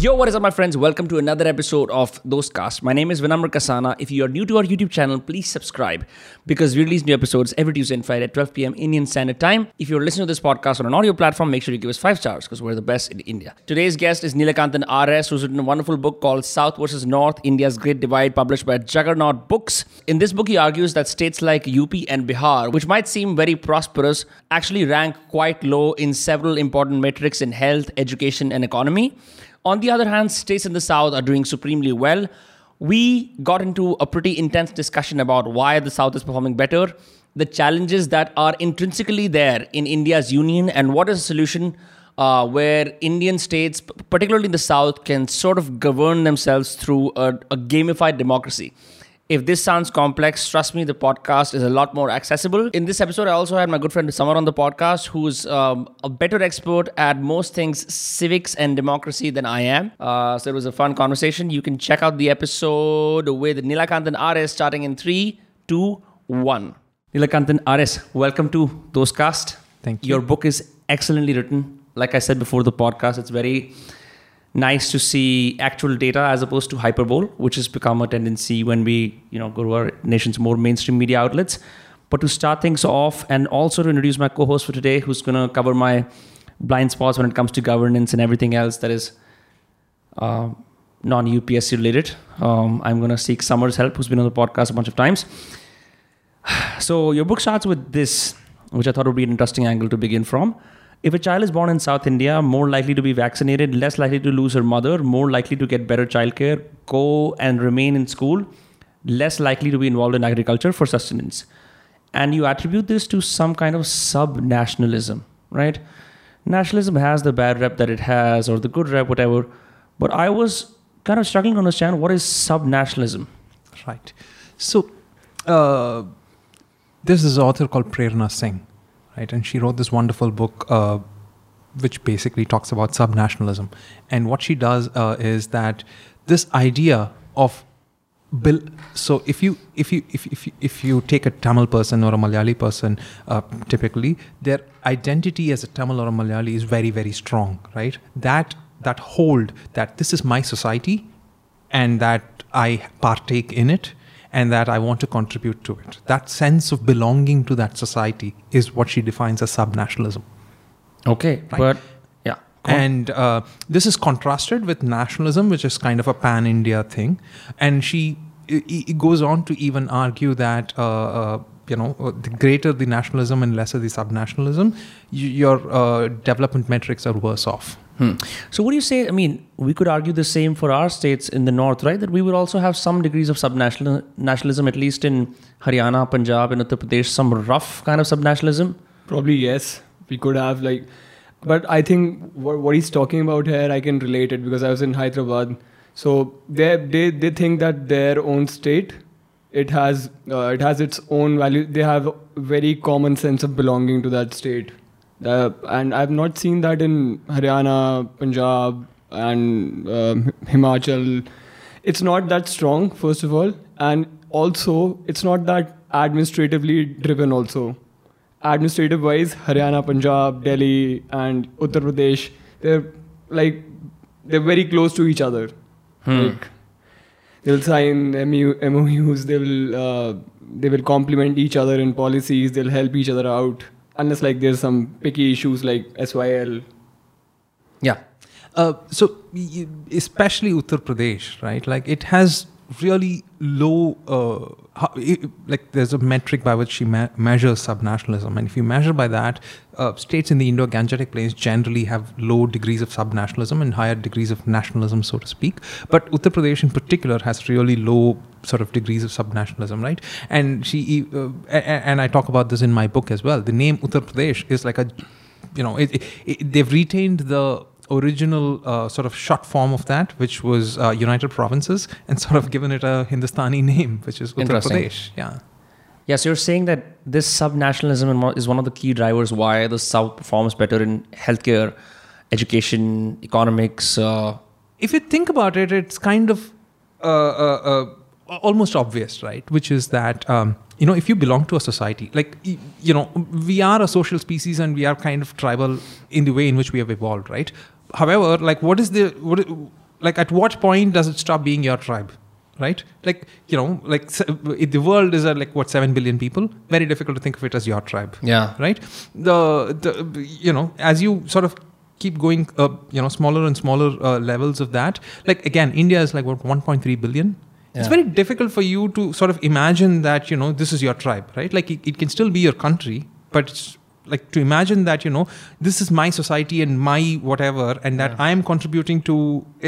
Yo, what is up, my friends? Welcome to another episode of Dostcast. My name is Vinamr Kasana. If you are new to our YouTube channel, please subscribe because we release new episodes every Tuesday and Friday at 12 p.m. Indian Standard Time. If you're listening to this podcast on an audio platform, make sure you give us five stars because we're the best in India. Today's guest is Nilakantan RS, who's written a wonderful book called South versus North India's Great Divide, published by Juggernaut Books. In this book, he argues that states like UP and Bihar, which might seem very prosperous, actually rank quite low in several important metrics in health, education, and economy. On the other hand, states in the South are doing supremely well. We got into a pretty intense discussion about why the South is performing better, the challenges that are intrinsically there in India's union, and what is a solution uh, where Indian states, particularly in the South, can sort of govern themselves through a, a gamified democracy. If this sounds complex, trust me, the podcast is a lot more accessible. In this episode, I also had my good friend Samar on the podcast, who's um, a better expert at most things civics and democracy than I am. Uh, so it was a fun conversation. You can check out the episode with Nilakantan RS starting in three, two, one. Nilakantan RS, welcome to Dostcast. Thank you. Your book is excellently written. Like I said before the podcast, it's very nice to see actual data as opposed to hyperbole, which has become a tendency when we, you know, go to our nation's more mainstream media outlets. But to start things off, and also to introduce my co-host for today, who's going to cover my blind spots when it comes to governance and everything else that is uh, non-UPSC related. Um, I'm going to seek Samar's help, who's been on the podcast a bunch of times. So your book starts with this, which I thought would be an interesting angle to begin from. If a child is born in South India, more likely to be vaccinated, less likely to lose her mother, more likely to get better childcare, go and remain in school, less likely to be involved in agriculture for sustenance. And you attribute this to some kind of sub nationalism, right? Nationalism has the bad rep that it has, or the good rep, whatever. But I was kind of struggling to understand what is sub nationalism. Right. So, uh, this author called Prerna Singh, right? And she wrote this wonderful book, uh, which basically talks about subnationalism. And what she does uh, is that this idea of Bill, so if you if you if if if you take a Tamil person or a Malayali person, uh, typically their identity as a Tamil or a Malayali is very very strong, right? That that hold that this is my society, and that I partake in it, and that I want to contribute to it. That sense of belonging to that society is what she defines as subnationalism. Okay, Right. but yeah. And uh, this is contrasted with nationalism, which is kind of a pan India thing. And she i- i- goes on to even argue that. Uh, uh, you know, uh, the greater the nationalism and lesser the subnationalism, your uh, development metrics are worse off. Hmm. So, what do you say? I mean, we could argue the same for our states in the north, right? That we would also have some degrees of subnational nationalism, at least in Haryana, Punjab, and Uttar Pradesh, some rough kind of subnationalism. Probably yes. We could have like, but I think what, what he's talking about here, I can relate it because I was in Hyderabad. So they they they think that their own state, it has uh, it has its own value. They have a very common sense of belonging to that state, uh, and I've not seen that in Haryana, Punjab, and um, Himachal. It's not that strong, first of all, and also it's not that administratively driven. Also, administrative wise, Haryana, Punjab, Delhi, and Uttar Pradesh, they're like they're very close to each other. Like they'll sign MU, MOUs, they will uh, they will complement each other in policies, they'll help each other out. Unless like there's some picky issues like SYL. Yeah. Uh, so, especially Uttar Pradesh, right? Like it has really low, uh, like there's a metric by which she me- measures subnationalism, and if you measure by that, uh, states in the Indo-Gangetic Plains generally have low degrees of subnationalism and higher degrees of nationalism, so to speak. But Uttar Pradesh, in particular, has really low sort of degrees of subnationalism, right? And she, uh, and I talk about this in my book as well. The name Uttar Pradesh is like a you know, it, it, it, they've retained the original uh, sort of short form of that, which was uh, United Provinces, and sort of given it a Hindustani name, which is Uttar Pradesh. Yeah. Yeah, so you're saying that this subnationalism is one of the key drivers why the South performs better in healthcare, education, economics. Uh, If you think about it, it's kind of uh, uh, uh, almost obvious, right? Which is that um, you know, if you belong to a society, like you know, we are a social species and we are kind of tribal in the way in which we have evolved, right? However, like, what is the what? like at what point does it stop being your tribe? Right? Like, you know, like the world is at like what, 7 billion people, very difficult to think of it as your tribe Yeah. right the, the you know as you sort of keep going uh, you know smaller and smaller uh, levels of that like again india is like what 1.3 billion Yeah. it's very difficult for you to sort of imagine that you know this is your tribe right like it, it can still be your country but it's like to imagine that you know this is my society and my whatever and that Yeah. i am contributing to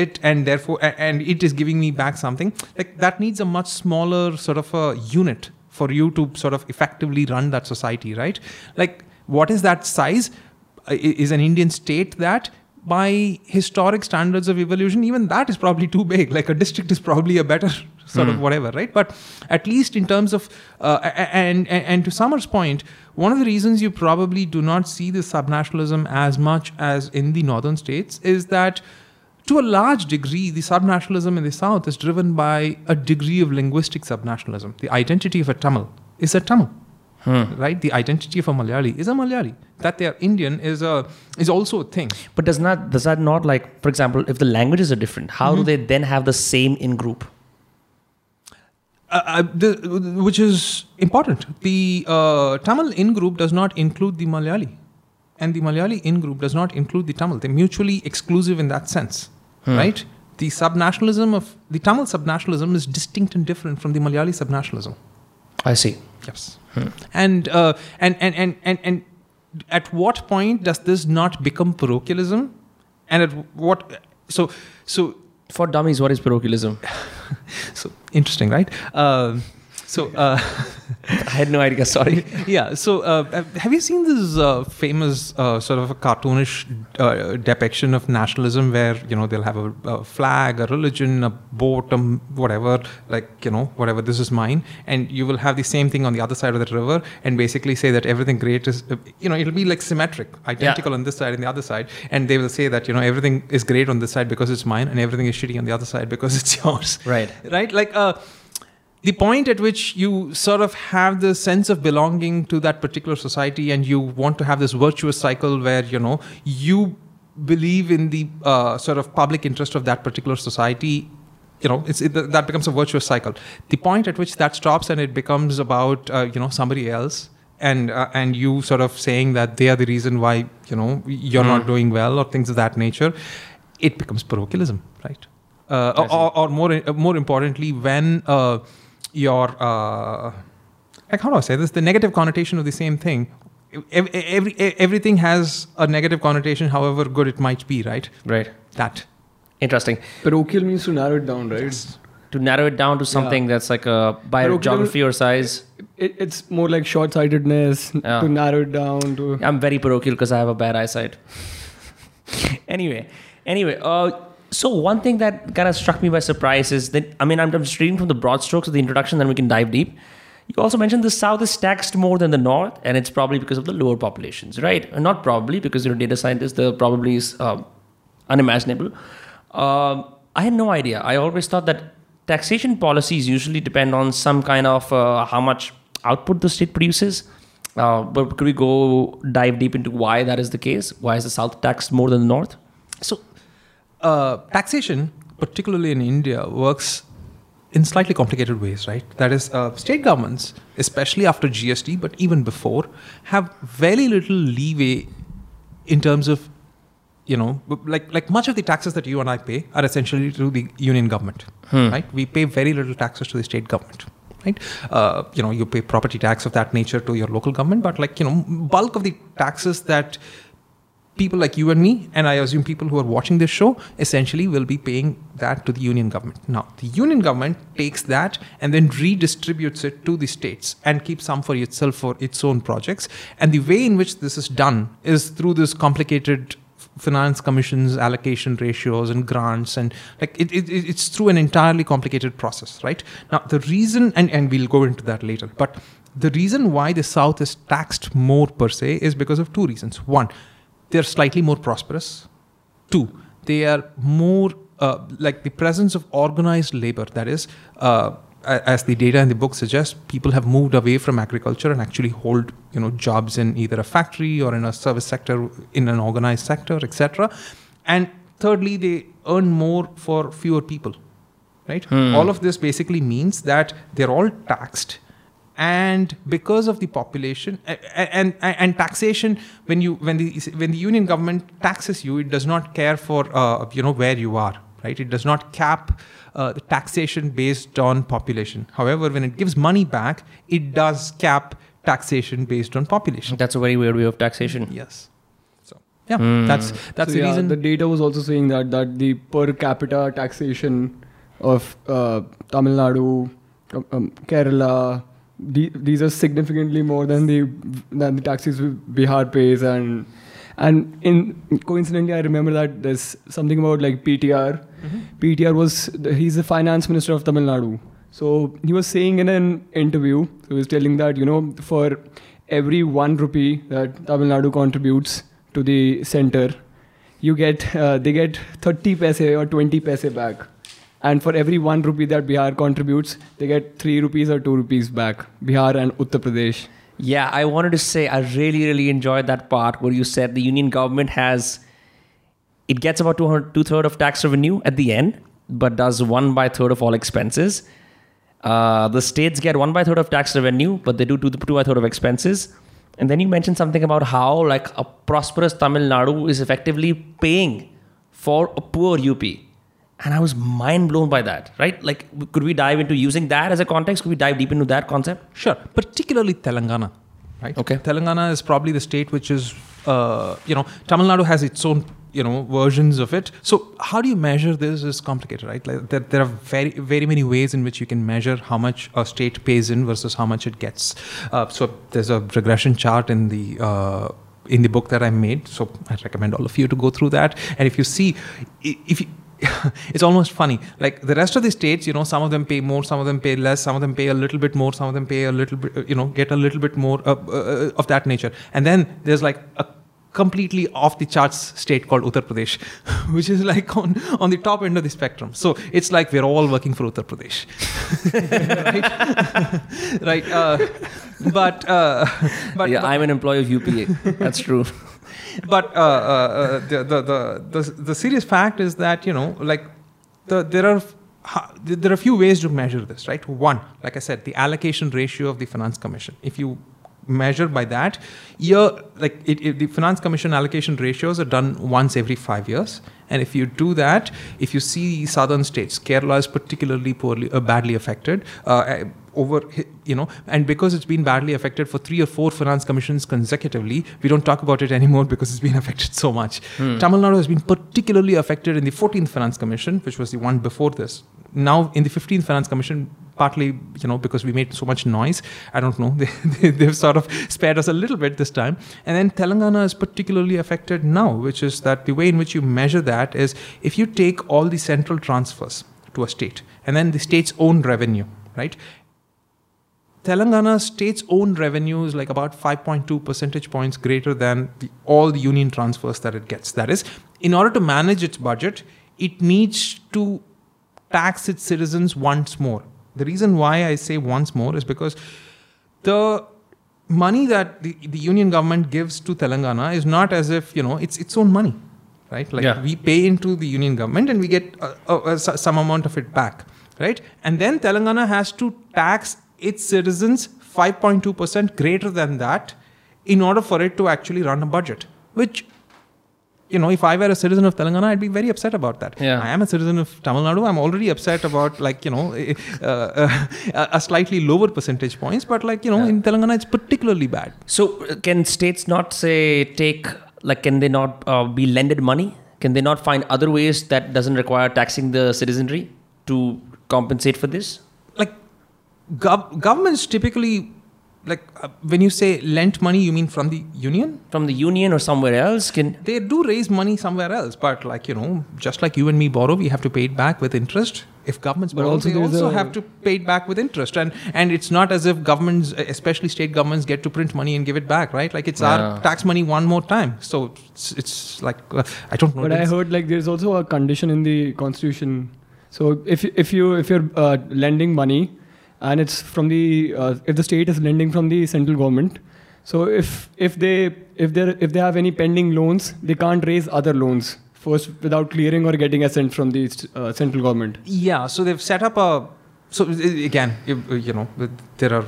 it and therefore and it is giving me back something like that needs a much smaller sort of a unit for you to sort of effectively run that society right like what is that size is an indian state that by historic standards of evolution even that is probably too big. Like a district is probably a better sort of Hmm. whatever right? But at least in terms of uh, and, and and to Samar's point one of the reasons you probably do not see the subnationalism as much as in the northern states is that to a large degree the subnationalism in the south is driven by a degree of linguistic subnationalism. The identity of a tamil is a tamil Hmm. right the identity of a malayali is a malayali that they are indian is a is also a thing But does not does that not like, for example, if the languages are different, how Mm-hmm. do they then have the same in group? uh, uh, the, which is important. The uh, Tamil in group does not include the Malayali, and the Malayali in group does not include the Tamil. They're mutually exclusive in that sense, Hmm. right? The subnationalism of the Tamil subnationalism is distinct and different from the Malayali subnationalism. I see. Yes, and, uh, and and and and and at what point does this not become parochialism? And at what so so For dummies, what is parochialism? so interesting, right? Uh, so. Uh, I had no idea. Sorry. yeah. So, uh, have you seen this uh, famous uh, sort of a cartoonish uh, depiction of nationalism, where you know they'll have a, a flag, a religion, a boat, um, whatever, like you know whatever. This is mine, and you will have the same thing on the other side of the river, and basically say that everything great is, uh, you know, it'll be like symmetric, identical on this side and the other side, and they will say that you know everything is great on this side because it's mine, and everything is shitty on the other side because it's yours Right. right like uh, the point at which you sort of have the sense of belonging to that particular society and you want to have this virtuous cycle where you know you believe in the uh, sort of public interest of that particular society you know it's it, that becomes a virtuous cycle. The point at which that stops and it becomes about uh, you know somebody else and uh, and you sort of saying that they are the reason why you know you're not Mm. doing well or things of that nature it becomes parochialism right? Uh, or, or more more importantly when uh, your uh, like how do I say this the negative connotation of the same thing Ev- every, e- everything has a negative connotation however good it might be right Right. that Interesting. Parochial means to narrow it down, right? To narrow it down to something that's like a by Parochial- geography or size. It, it's more like short-sightedness Yeah. to narrow it down to. I'm very parochial because I have a bad eyesight. anyway, anyway, uh, so one thing that kind of struck me by surprise is that I mean I'm just reading from the broad strokes of the introduction, then we can dive deep. You also mentioned the South is taxed more than the North, and it's probably because of the lower populations, right? And not probably because you're a data scientist. The probably is um, unimaginable. Um, I had no idea. I always thought that taxation policies usually depend on some kind of uh, how much output the state produces. Uh, but could we go dive deep into why that is the case? Why is the South taxed more than the North? So, uh, taxation, particularly in India, works in slightly complicated ways, right? That is, uh, state governments, especially after GST, but even before, have very little leeway in terms of, you know, like like much of the taxes that you and I pay are essentially to the union government, Hmm. right? We pay very little taxes to the state government. Right, uh, you know, you pay property tax of that nature to your local government, but like you know, bulk of the taxes that people like you and me, and I assume people who are watching this show, essentially will be paying that to the union government. Now, the union government takes that and then redistributes it to the states and keeps some for itself for its own projects. And the way in which this is done is through this complicated finance commissions allocation ratios and grants and like it, it, it- it's through an entirely complicated process right now the reason and, and we'll go into that later but the reason why the south is taxed more per se is because of two reasons one they're slightly more prosperous two they are more uh, like the presence of organized labor that is uh, as the data in the book suggests people have moved away from agriculture and actually hold you know jobs in either a factory or in a service sector in an organized sector etc and thirdly, they earn more for fewer people, right? Hmm. All of this basically means that they're all taxed. And because of the population a- a- and, and and taxation, when you when the when the union government taxes you, it does not care for uh, you know where you are, right? It does not cap uh, the taxation based on population. However, when it gives money back, it does cap taxation based on population. That's a very weird way of taxation. Yes. So yeah, Hmm. that's that's So, the yeah, reason. The data was also saying that that the per capita taxation of uh, Tamil Nadu, um, um, Kerala, the, these are significantly more than the than the taxes Bihar pays, and and in coincidentally, I remember that there's something about like PTR. Mhm. PTR was he's the finance minister of Tamil Nadu. So he was saying in an interview, so he was telling that you know for every one rupee that Tamil Nadu contributes to the center, you get uh, they get 30 paise or 20 paise back, and for every one rupee that Bihar contributes, they get three rupees or two rupees back. Bihar and Uttar Pradesh. Yeah, I wanted to say I really, really enjoyed that part where you said the union government has it gets about two third of tax revenue at the end, but does one by third of all expenses. Uh, the states get one by third of tax revenue, but they do two, two by third of expenses. And then you mentioned something about how like a prosperous Tamil Nadu is effectively paying for a poor UP. And I was mind blown by that, right? Like, could we dive into using that as a context? Could we dive deep into that concept? Sure, particularly Telangana, right? Okay. Telangana is probably the state which is, uh, you know, Tamil Nadu has its own, you know, versions of it. So how do you measure this is complicated, right? Like there, there are very, very many ways in which you can measure how much a state pays in versus how much it gets. Uh, so there's a regression chart in the. Uh, in the book that I made, so I recommend all of you to go through that. And if you see, if you, it's almost funny. Like the rest of the states, you know, some of them pay more, some of them pay less, some of them pay a little bit more, some of them pay a little bit, you know, get a little bit more uh, uh, of that nature. And then there's like a completely off the charts state called Uttar Pradesh, which is like on, on the top end of the spectrum. So it's like we're all working for Uttar Pradesh. right? right. Uh, but, uh, but, yeah, but- I'm an employee of UPA. That's true. But uh, uh, uh, the, the, the, the, serious fact is that you know like the, there are there are a few ways to measure this right? One like i said the allocation ratio of the finance commission. If you measure by that year like it, it, the finance commission allocation ratios are done once every five years. And if you do that if you see southern states kerala is particularly poorly uh, badly affected uh, over you know and because it's been badly affected for three or four finance commissions consecutively we don't talk about it anymore because it's been affected so much. Hmm. Tamil nadu has been particularly affected in the 14th finance commission which was the one before this. Now in the 15th finance commission partly you know because we made so much noise i don't know they, they, they've sort of spared us a little bit this time. And then telangana is particularly affected now which is that the way in which you measure that is if you take all the central transfers to a state and then the state's own revenue right Telangana state's own revenue is like about 5.2 percentage points greater than the, all the union transfers that it gets. That is, in order to manage its budget, it needs to tax its citizens once more. The reason why I say once more is because the money that the, the union government gives to Telangana is not as if, you know, it's its own money, right? Like Yeah. we pay into the union government and we get uh, uh, s- some amount of it back, right? And then Telangana has to tax its citizens 5.2% greater than that in order for it to actually run a budget, which you know, if I were a citizen of Telangana, I'd be very upset about that. Yeah. I am a citizen of Tamil Nadu. I'm already upset about like you know uh, a slightly lower percentage points, but like you know Yeah. in Telangana it's particularly bad. So, uh, can states not say take like can they not uh, be lended money? Can they not find other ways that doesn't require taxing the citizenry to compensate for this? Like gov- governments typically like uh, when you say lent money, you mean from the union? From the union or somewhere else? Can They do raise money somewhere else, but like you know, just like you and me borrow, we have to pay it back with interest. If governments But borrow, also they also a- have to pay it back with interest, and and it's not as if governments, especially state governments, get to print money and give it back, right? Like it's Yeah. our tax money one more time. So it's, it's like uh, I don't know. But I heard like there's also a condition in the constitution. So if if you if you're uh, lending money, and it's from the uh, if the state is lending from the central government, so if if they if they if they have any pending loans, they can't raise other loans first without clearing or getting assent from the uh, central government. Yeah, so they've set up a. So again, you know, there are.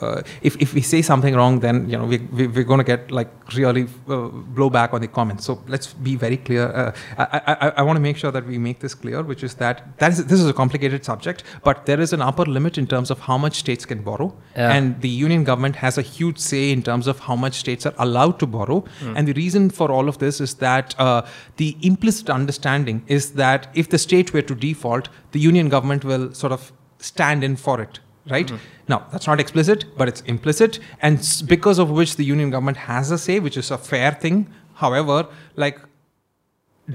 Uh, if, if we say something wrong, then you know we, we we're going to get like really uh, blowback on the comments. So let's be very clear. Uh, I I, I, want to make sure that we make this clear, which is that that is this is a complicated subject, but there is an upper limit in terms of how much states can borrow, Yeah. and the union government has a huge say in terms of how much states are allowed to borrow. And the reason for all of this is that uh, the implicit understanding is that if the state were to default, the union government will sort of stand in for it. Right now, that's not explicit, but it's implicit, and because of which the union government has a say, which is a fair thing. However, like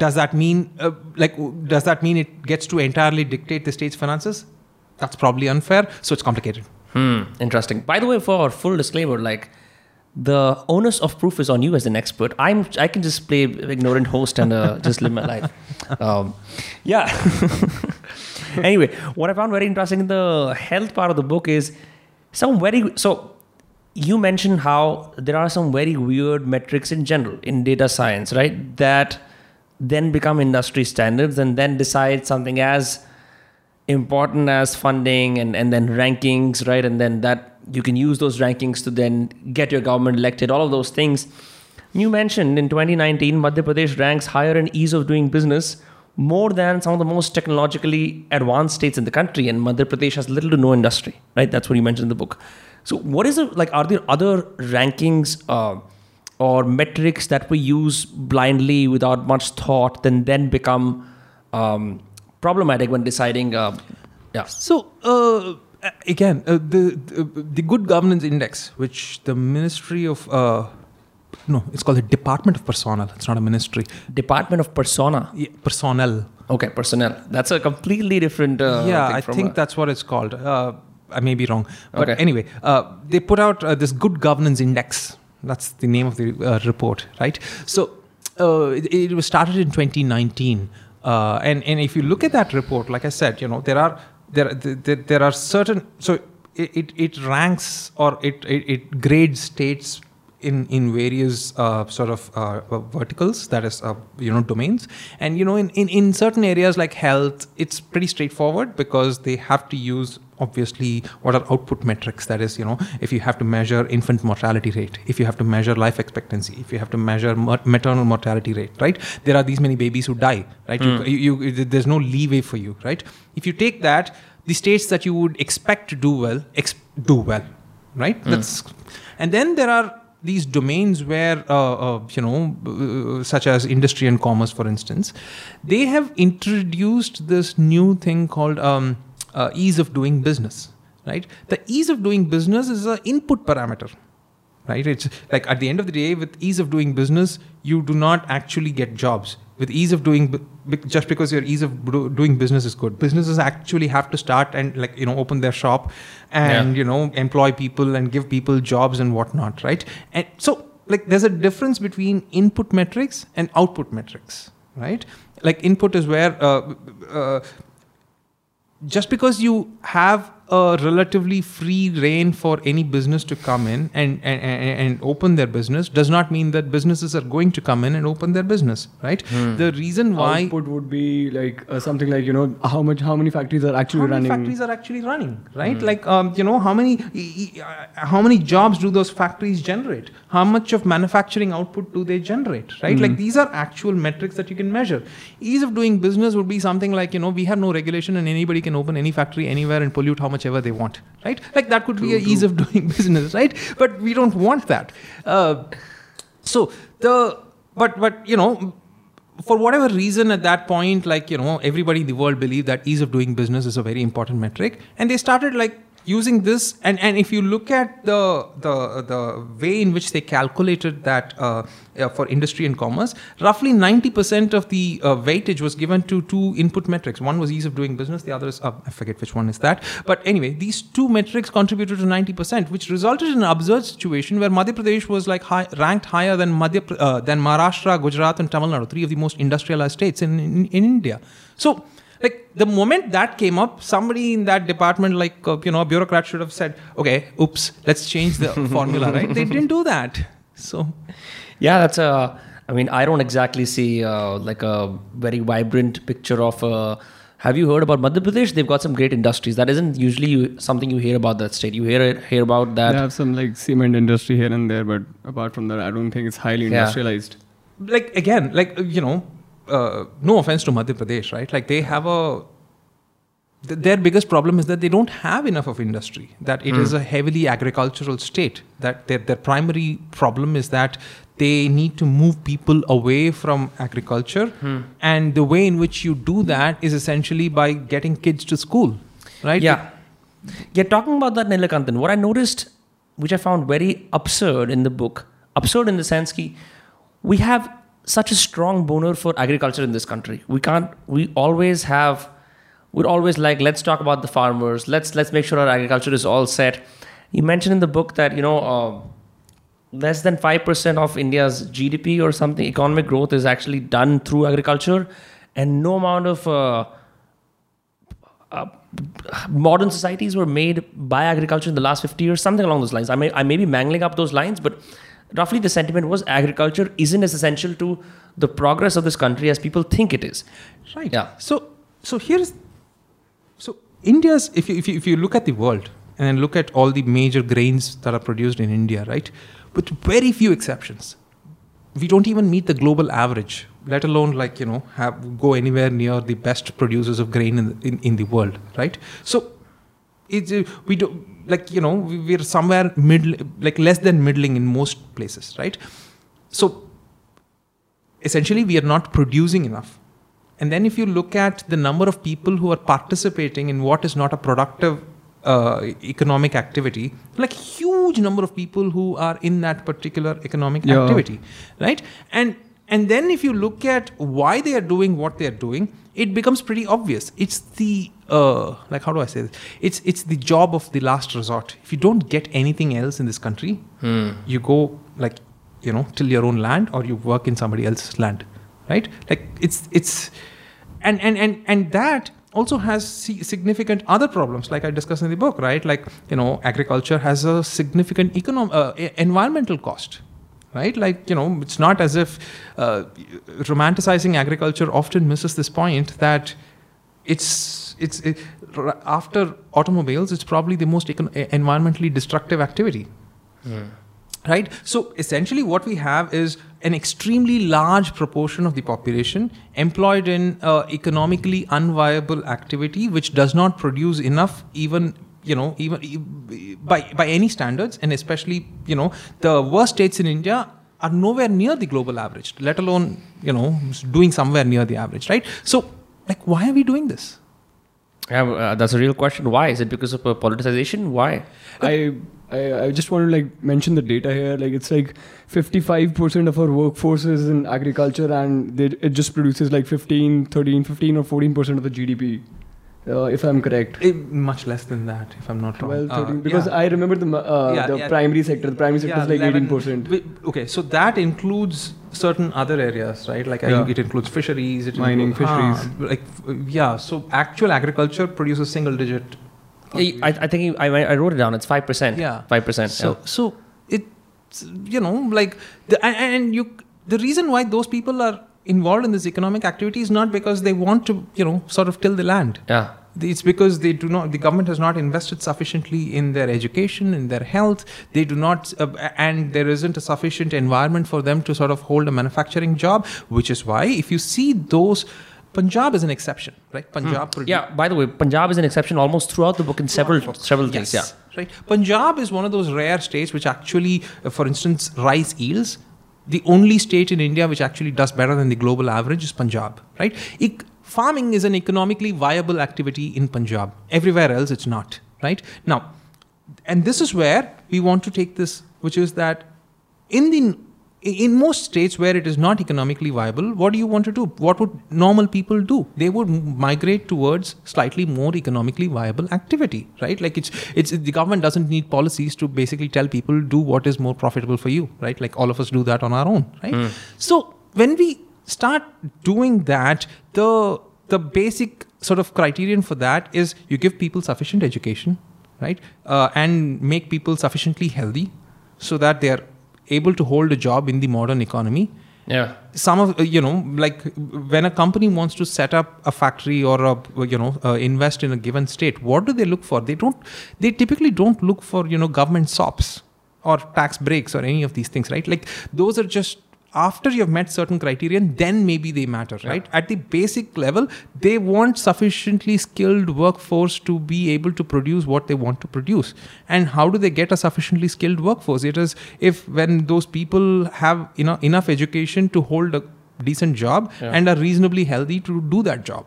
does that mean uh, like does that mean it gets to entirely dictate the state's finances that's probably unfair so it's complicated Hmm, interesting. By the way, for full disclaimer, like the onus of proof is on you as an expert. I'm I can just play ignorant host and uh, just live my life. Um, yeah. anyway, what I found very interesting in the health part of the book is some very so. You mentioned how there are some very weird metrics in general in data science, right? That then become industry standards and then decide something as important as funding and, and then rankings, right? And then that you can use those rankings to then get your government elected, all of those things. You mentioned in 2019, Madhya Pradesh ranks higher in ease of doing business more than some of the most technologically advanced states in the country. And Madhya Pradesh has little to no industry, right? That's what you mentioned in the book. So, what is it like? Are there other rankings uh, or metrics that we use blindly without much thought, then then become um, problematic when deciding? Uh, yeah. so uh, again uh, the, the good governance index which the ministry of uh, no it's called the department of personnel it's not a ministry Department of Persona. yeah, personnel Okay, personnel. That's a completely different. Uh, yeah i think a- that's what it's called uh, i may be wrong but Okay. anyway uh, they put out uh, this good governance index that's the name of the uh, report right so uh, it, it was started in 2019 uh, and and if you look at that report like i said you know there are there there, there are certain so it, it, it ranks or it, it, it grades states in in various uh, sort of uh, verticals that is uh, you know domains. And you know in, in in certain areas like health it's pretty straightforward because they have to use obviously what are output metrics. That is you know if you have to measure infant mortality rate if you have to measure life expectancy if you have to measure ma- maternal mortality rate right? There are these many babies who die right? You, you, you there's no leeway for you right? If you take that the states that you would expect to do well ex- do well right? That's and then there are these domains where uh, uh, you know uh, such as industry and commerce for instance they have introduced this new thing called um, uh, ease of doing business right? The ease of doing business is an input parameter right? It's like at the end of the day with ease of doing business you do not actually get jobs. With ease of doing just because your ease of doing business is good. Businesses actually have to start and like you know open their shop and Yeah. you know employ people and give people jobs and whatnot right? And so like there's a difference between input metrics and output metrics right? Like input is where uh, uh, just because you have a relatively free reign for any business to come in and, and, and, open their business does not mean that businesses are going to come in and open their business right? The reason why Output would be like uh, something like you know how much how many factories are actually how many running. factories are actually running right? Like um, you know how many uh, how many jobs do those factories generate? How much of manufacturing output do they generate right? Like these are actual metrics that you can measure. Ease of doing business would be something like you know we have no regulation and anybody can open any factory anywhere and pollute how much ever they want right? Like that could be a ease of doing business right? But we don't want that. Uh, so the but but you know for whatever reason at that point like you know everybody in the world believed that ease of doing business is a very important metric. And they started like using this and and if you look at the the the way in which they calculated that uh, uh, for industry and commerce roughly 90% of the uh, weightage was given to two input metrics. One was ease of doing business the other is uh, i forget which one is that. But anyway these two metrics contributed to 90% which resulted in an absurd situation where madhya pradesh was like high, ranked higher than madhya than maharashtra gujarat and tamil nadu three of the most industrialized states in, in, in india. So like the moment that came up somebody in that department like uh, you know a bureaucrat should have said okay oops let's change the formula right they didn't do that so Yeah, that's a. I mean, I don't exactly see uh, like a very vibrant picture of. Uh, have you heard about Madhya Pradesh? They've got some great industries. That isn't usually you- something you hear about that state. You hear it, hear about that. They have some like cement industry here and there, but apart from that, I don't think it's highly Yeah. industrialized. like again, like you know, uh, no offense to Madhya Pradesh, right? Like they have a th- their biggest problem is that they don't have enough of industry. That it is a heavily agricultural state. That their their primary problem is that they need to move people away from agriculture, and the way in which you do that is essentially by getting kids to school, right? Yeah. Yeah, talking about that, Nilakantan, what I noticed, which I found very absurd in the book, absurd in the sense that we have such a strong boner for agriculture in this country. We can't, we always have, we're always like, let's talk about the farmers, let's, let's make sure our agriculture is all set. You mentioned in the book that, you know, uh, less than 5% of India's GDP or something, economic growth is actually done through agriculture, and no amount of uh, uh, modern societies were made by agriculture in the last 50 years, something along those lines. I may, I may be mangling up those lines, but roughly the sentiment was agriculture isn't as essential to the progress of this country as people think it is. Right. Yeah. So so here's so India's if you, if you if you look at the world and then look at all the major grains that are produced in India, right? With very few exceptions, we don't even meet the global average, let alone like you know have go anywhere near the best producers of grain in the, in, in the world, right? So it's uh, we do like you know we, we're somewhere mid like less than middling in most places, right? So essentially we are not producing enough and then if you look at the number of people who are participating in what is not a productive uh, economic activity like huge number of people who are in that particular economic Yeah. activity right and and then if you look at why they are doing what they are doing it becomes pretty obvious. It's the uh, like how do i say this? It's it's the job of the last resort. If you don't get anything else in this country you go like you know till your own land or you work in somebody else's land right? Like it's it's and and and and that also has significant other problems like i discussed in the book right? Like you know agriculture has a significant econom- uh, environmental cost right? Like you know it's not as if uh, romanticizing agriculture often misses this point that it's it's it, after automobiles it's probably the most environmentally destructive activity. Right? So essentially what we have is an extremely large proportion of the population employed in uh, economically unviable activity which does not produce enough even you know even by by any standards and especially you know the worst states in india are nowhere near the global average let alone you know doing somewhere near the average right so like why are we doing this Yeah, uh, that's a real question. Why? Is it because of uh, politicization? Why? I, I I just want to like mention the data here. Like it's like 55% of our workforce is in agriculture, and they, it just produces like 15, 13, 15 or 14% of the GDP, uh, if I'm correct. Eh, much less than that if i'm not wrong 12, Uh, because yeah. I remember the uh, Yeah, the yeah. primary sector. The primary sector is like 11 18%. wi- Okay, so that includes certain other areas, right? Like Yeah. think it includes fisheries, it Mining, includes, fisheries. Ah, like f- yeah. So actual agriculture produces single digit. I, I think I, I wrote it down. It's 5%. Yeah. 5%. So yeah. so it's you know like the and, and you the reason why those people are involved in this economic activity is not because they want to you know sort of till the land. Yeah. It's because they do not. The government has not invested sufficiently in their education, in their health. They do not, uh, and there isn't a sufficient environment for them to sort of hold a manufacturing job. Which is why, if you see those, Punjab is an exception, right? Punjab. produ- Yeah, by the way, Punjab is an exception almost throughout the book in several several things. Yes, Yeah. Right. Punjab is one of those rare states which actually, uh, for instance, rice yields. The only state in India which actually does better than the global average is Punjab. Right. Farming is an economically viable activity in Punjab. Everywhere else, it's not. Right. Now, and this is where we want to take this, which is that in the in most states where it is not economically viable, what do you want to do? What would normal people do? They would migrate towards slightly more economically viable activity, right? Like it's it's the government doesn't need policies to basically tell people do what is more profitable for you, right? Like all of us do that on our own, right? So when we start doing that, the the basic sort of criterion for that is you give people sufficient education, right, uh, and make people sufficiently healthy so that they are able to hold a job in the modern economy. Yeah. some of you know like when a company wants to set up a factory or a you know uh, invest in a given state what do they look for? They don't they typically don't look for you know government sops or tax breaks or any of these things right? Like those are just after you've met certain criterion then maybe they matter right? At the basic level they want sufficiently skilled workforce to be able to produce what they want to produce. And how do they get a sufficiently skilled workforce? It is if when those people have you know enough education to hold a decent job Yeah. and are reasonably healthy to do that job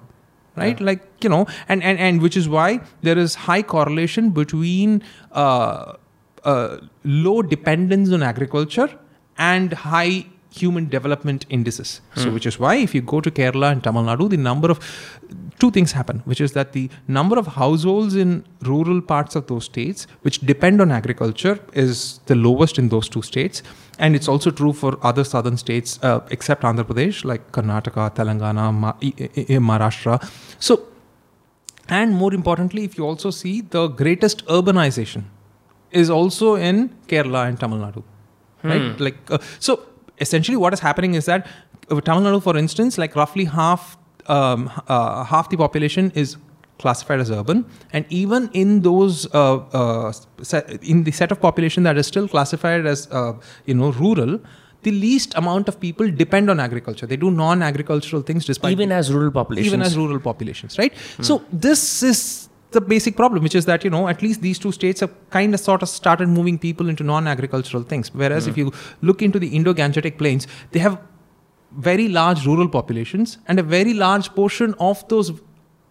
right? Yeah. like you know and, and and which is why there is high correlation between uh, uh, low dependence on agriculture and high human development indices so Hmm. which is why if you go to kerala and tamil nadu the number of two things happen which is that the number of households in rural parts of those states which depend on agriculture is the lowest in those two states and it's also true for other southern states uh, except andhra pradesh like karnataka telangana Ma- i- i- i- maharashtra so and more importantly if you also see the greatest urbanization is also in kerala and tamil nadu right Hmm. like uh, so essentially what is happening is that uh, tamil nadu for instance like roughly half um, uh, half the population is classified as urban and even in those uh, uh, set, in the set of population that is still classified as uh, you know rural the least amount of people depend on agriculture they do non-agricultural things despite Even as rural populations. even as rural populations, right? So this is the basic problem, which is that you know at least these two states have kind of sort of started moving people into non-agricultural things. Whereas if you look into the Indo-Gangetic plains, they have very large rural populations, and a very large portion of those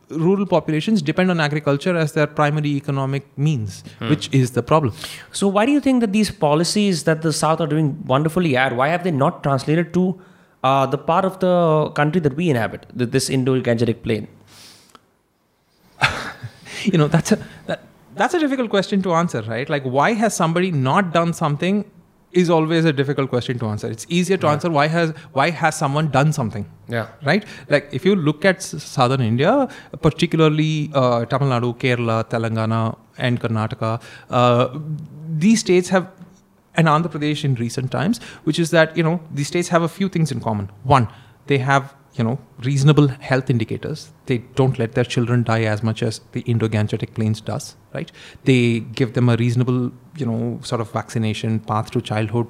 rural populations depend on agriculture as their primary economic means, which is the problem. So why do you think that these policies that the South are doing wonderfully are, why have they not translated to uh, the part of the country that we inhabit, th- this Indo-Gangetic plain? you know that's a that, that's a difficult question to answer right? Like why has somebody not done something is always a difficult question to answer. It's easier to answer why has why has someone done something? Yeah. right? Like if you look at s- southern india particularly uh, tamil nadu kerala telangana and karnataka uh, these states have and andhra pradesh in recent times which is that you know these states have a few things in common. One they have you know reasonable health indicators. They don't let their children die as much as the indo-gangetic plains does right? They give them a reasonable you know sort of vaccination path to childhood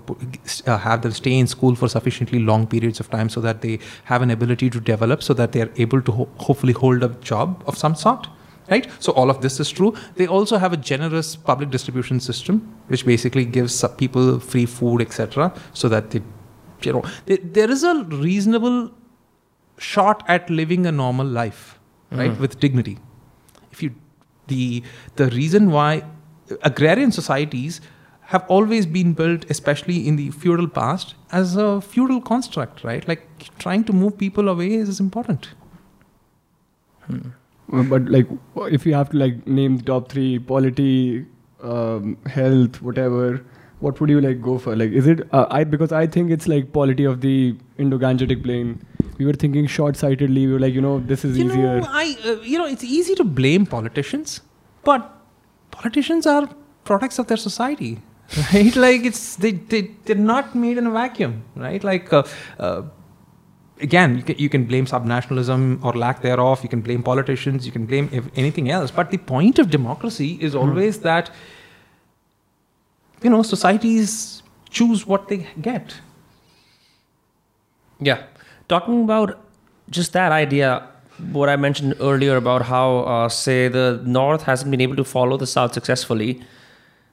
uh, have them stay in school for sufficiently long periods of time so that they have an ability to develop so that they are able to ho- hopefully hold a job of some sort right? So all of this is true. They also have a generous public distribution system which basically gives people free food etc so that they you know there, there is a reasonable shot at living a normal life right with dignity. If you the the reason why agrarian societies have always been built especially in the feudal past as a feudal construct right? Like trying to move people away is important. Uh, But like, if you have to like name the top three polity, um, health, whatever, what would you like go for? Like, is it uh, I because I think it's like polity of the Indo-Gangetic plain. We were thinking short-sightedly. We were like, you know, this is you easier. know i uh, you know it's easy to blame politicians but politicians are products of their society right like it's they, they they're not made in a vacuum right like uh, uh, again you can, you can blame subnationalism or lack thereof you can blame politicians you can blame anything else but the point of democracy is always that you know societies choose what they get Yeah. Talking about just that idea, what I mentioned earlier about how, uh, say, the North hasn't been able to follow the South successfully.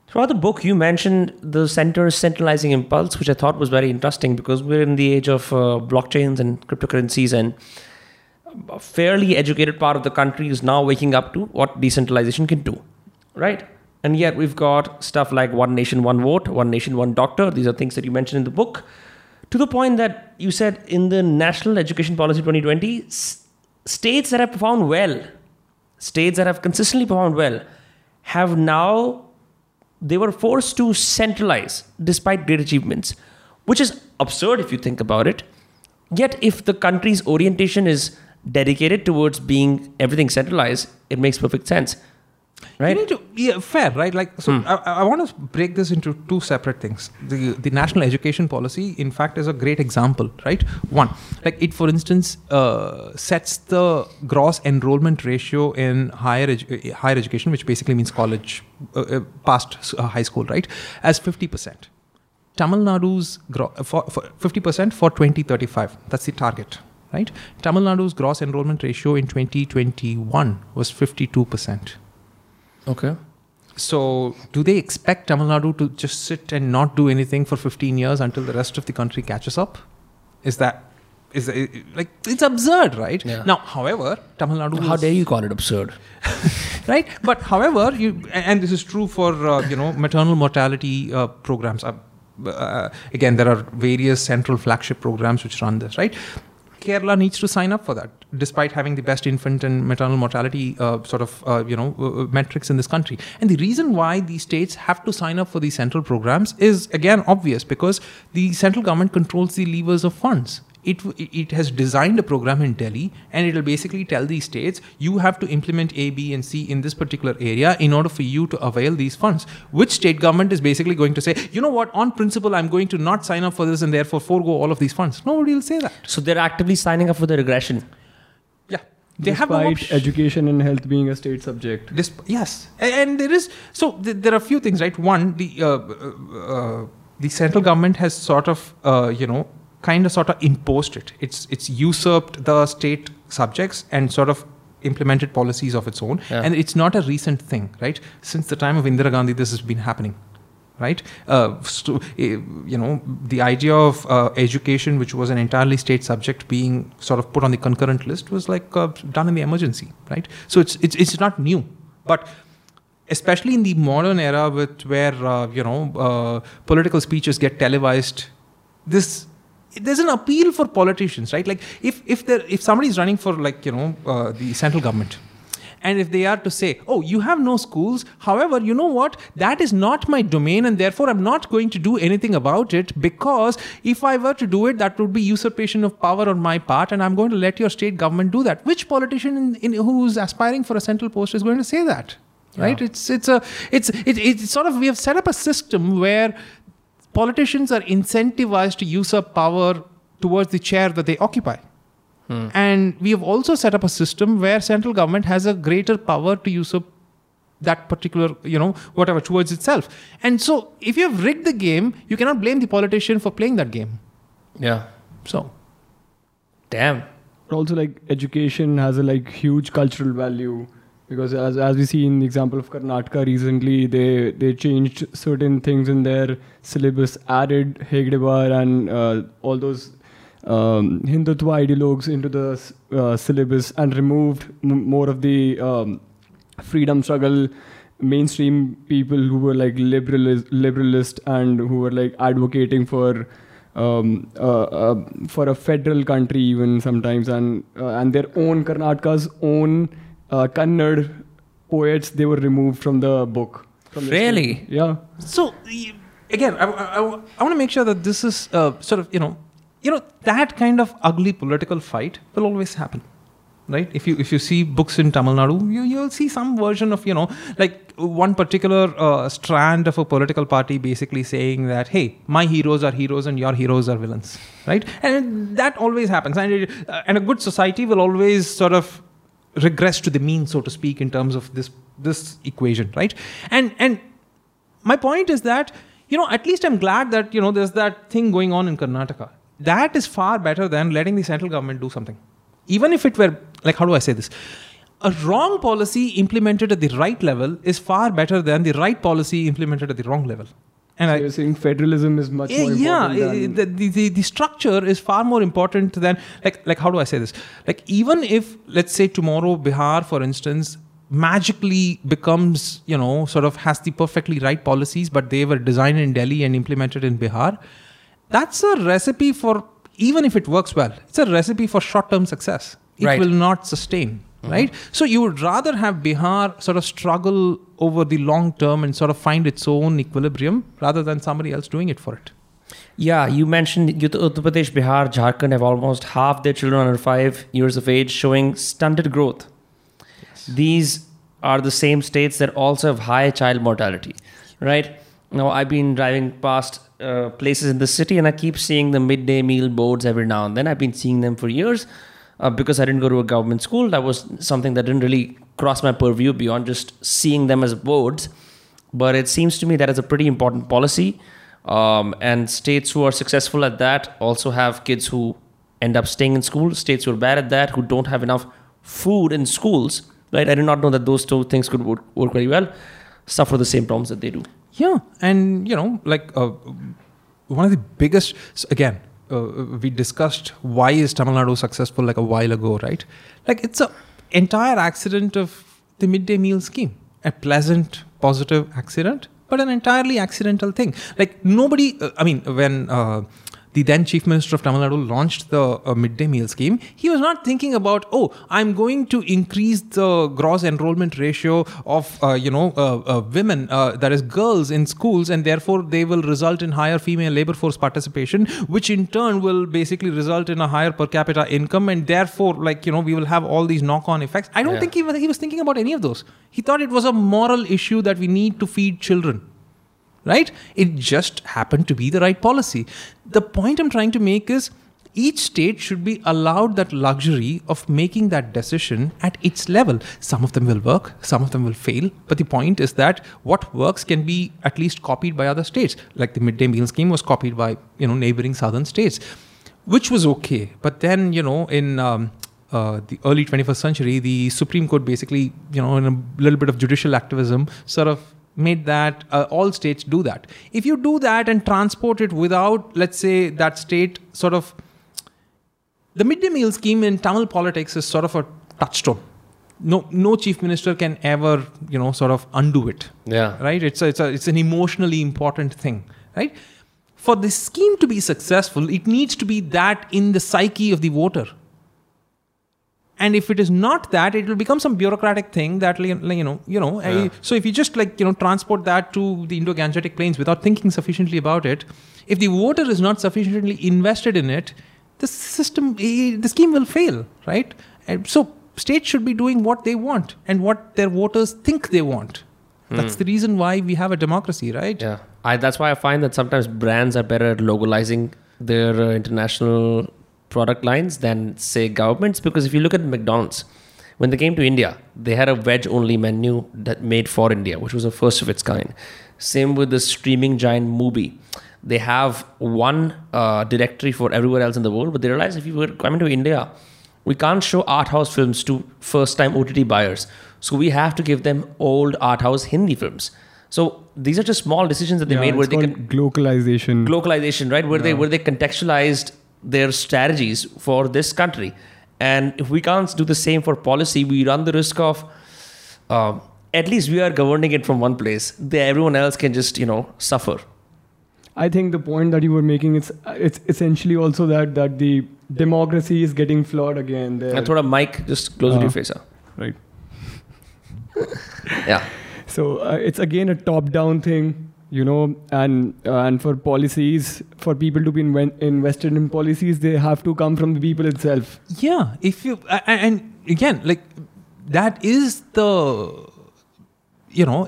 Throughout the book, you mentioned the center's centralizing impulse, which I thought was very interesting because we're in the age of uh, blockchains and cryptocurrencies, and a fairly educated part of the country is now waking up to what decentralization can do, right? And yet we've got stuff like one nation, one vote, one nation, one doctor. These are things that you mentioned in the book. To the point that you said in the National Education Policy 2020, s- states that have performed well, states that have consistently performed well, have now they were forced to centralize despite great achievements, which is absurd if you think about it. Yet, if the country's orientation is dedicated towards being everything centralized, it makes perfect sense. Right? You need to, yeah, fair, right? Like, so Hmm. I, I want to break this into two separate things. The the national education policy, in fact, is a great example, right? One, like it, for instance, uh, sets the gross enrollment ratio in higher edu- uh, higher education, which basically means college, uh, uh, past uh, high school, right, as fifty percent. Tamil Nadu's gro- for, for 50% for 2035. That's the target, right? Tamil Nadu's gross enrollment ratio in 2021 was 52%. Okay. So, do they expect Tamil Nadu to just sit and not do anything for 15 years until the rest of the country catches up? Is that is like it's absurd, right? Yeah. Now, however, Tamil Nadu How dare you call it absurd? right? But however, you and this is true for uh, you know maternal mortality uh, programs. Uh, uh, again, there are various central flagship programs which run this, right? Kerala needs to sign up for that, despite having the best infant and maternal mortality uh, sort of uh, you know uh, uh, metrics in this country. And the reason why these states have to sign up for these central programs is again obvious because the central government controls the levers of funds it it has designed a program in Delhi and it'll basically tell these states you have to implement A, B, and C in this particular area in order for you to avail these funds. Which state government is basically going to say, you know what, on principle, I'm going to not sign up for this and therefore forego all of these funds. Nobody will say that. So they're actively signing up for the regression. Yeah. They have no Despite option. education and health being a state subject. Disp- yes, A- and there is so th- there are a few things, right? One, the uh, uh, uh, the central government has sort of uh, you know kind of sort of imposed it. It's it's usurped the state subjects and sort of implemented policies of its own. Yeah. And it's not a recent thing, right? Since the time of Indira Gandhi, this has been happening. Right, uh, so, eh, you know, the idea of uh, education, which was an entirely state subject, being sort of put on the concurrent list, was like uh, done in the emergency, right? So it's it's it's not new, but especially in the modern era with where uh, you know uh, political speeches get televised this there's an appeal for politicians right? Like if if there if somebody is running for like you know uh, the central government and if they are to say oh you have no schools however you know what? That is not my domain and therefore i'm not going to do anything about it because if i were to do it that would be usurpation of power on my part and i'm going to let your state government do that. Which politician in, in, who's aspiring for a central post is going to say that right? It's it's a it's it, it's sort of we have set up a system where politicians are incentivized to usurp power towards the chair that they occupy. Hmm. And we have also set up a system where central government has a greater power to usurp that particular you know whatever towards itself. And so if you have rigged the game you cannot blame the politician for playing that game. Yeah. so. Damn. But also like education has a like huge cultural value because as as we see in the example of Karnataka recently they they changed certain things in their syllabus added Hedgewar and uh, all those um, Hindutva ideologues into the uh, syllabus and removed more of the um, freedom struggle mainstream people who were like liberalist, liberalist and who were like advocating for um, uh, uh, for a federal country even sometimes and uh, and their own Karnataka's own uh, Kannada poets they were removed from the book. From Really? state. Yeah. So y- again, I, I, I want to make sure that this is uh, sort of you know, you know that kind of ugly political fight will always happen, right? If you if you see books in Tamil Nadu, you you'll see some version of you know like one particular uh, strand of a political party basically saying that hey, my heroes are heroes and your heroes are villains, right? And that always happens, and it, uh, and a good society will always sort of regress to the mean, so to speak, in terms of this this equation, right? And and my point is that you know at least i'm glad that you know there's that thing going on in karnataka. That is far better than letting the central government do something. Even if it were like how do i say this? A wrong policy implemented at the right level is far better than the right policy implemented at the wrong level and So I, you're saying federalism is much yeah, more yeah important than eh, the, the, the structure is far more important than like like how do i say this? Like even if let's say tomorrow bihar for instance magically becomes you know sort of has the perfectly right policies but they were designed in delhi and implemented in bihar that's a recipe for even if it works well it's a recipe for short term success. It Right. will not sustain mm-hmm. right? So you would rather have bihar sort of struggle over the long term and sort of find its own equilibrium rather than somebody else doing it for it Yeah, you mentioned Ut- Uttar Pradesh, Bihar, Jharkhand have almost half their children under five years of age showing stunted growth. These are the same states that also have high child mortality, right? Now, I've been driving past uh, places in the city and I keep seeing the midday meal boards every now and then. I've been seeing them for years uh, because I didn't go to a government school. That was something that didn't really cross my purview beyond just seeing them as boards. But it seems to me that is a pretty important policy. Um, and states who are successful at that also have kids who end up staying in school. States who are bad at that, who don't have enough food in schools, right? I did not know that those two things could work, work very well, suffer the same problems that they do. Yeah, and you know, like uh, one of the biggest again, uh, we discussed why is Tamil Nadu successful like a while ago, right? Like it's a entire accident of the midday meal scheme, a pleasant, positive accident, but an entirely accidental thing. Like nobody, uh, I mean, when uh, the then Chief Minister of Tamil Nadu launched the uh, midday meal scheme, he was not thinking about, oh, I'm going to increase the gross enrollment ratio of, uh, you know, uh, uh, women, uh, that is girls in schools, and therefore they will result in higher female labor force participation, which in turn will basically result in a higher per capita income, and therefore, like, you know, we will have all these knock-on effects. I don't Yeah. think he was, he was thinking about any of those. He thought it was a moral issue that we need to feed children right? It just happened to be the right policy. The point I'm trying to make is each state should be allowed that luxury of making that decision at its level. Some of them will work, some of them will fail, but the point is that what works can be at least copied by other states. Like the midday meal scheme was copied by you know neighboring southern states, which was okay. But then you know in um, uh, the early 21st century, the Supreme Court basically, you know, in a little bit of judicial activism, sort of made that uh, all states do that. If you do that and transport it without, let's say, that state sort of, the midday meal scheme in Tamil politics is sort of a touchstone. No, no chief minister can ever, you know, sort of undo it Yeah. right it's a, it's a, it's an emotionally important thing right for the scheme to be successful it needs to be that in the psyche of the voter and if it is not that it will become some bureaucratic thing that you know you know Yeah. so if you just like you know transport that to the indo-gangetic plains without thinking sufficiently about it if the voter is not sufficiently invested in it the system the scheme will fail right? And so states should be doing what they want and what their voters think they want. That's the reason why we have a democracy right? Yeah, I, that's why I find that sometimes brands are better at localizing their uh, international product lines than say governments. Because if you look at McDonald's, when they came to India, they had a veg-only menu that made for India, which was the first of its kind. Same with the streaming giant Mubi. They have one uh, directory for everywhere else in the world, but they realized if you were coming to India, we can't show art house films to first time OTT buyers. So we have to give them old art house Hindi films. So these are just small decisions that they Yeah, made where they can glocalization. localization, right? Where they where they contextualized their strategies for this country. And if we can't do the same for policy, we run the risk of um, at least we are governing it from one place. They, everyone else can just you know suffer. I think the point that you were making is it's essentially also that that the democracy is getting flawed again. There, And throw a mic just closer to your Uh, face. huh? right. Yeah. So uh, it's again a top-down thing, you know, and uh, and for policies, for people to be inven- invested in policies, they have to come from the people itself. Yeah, if you a- a- and again, like that is the you know,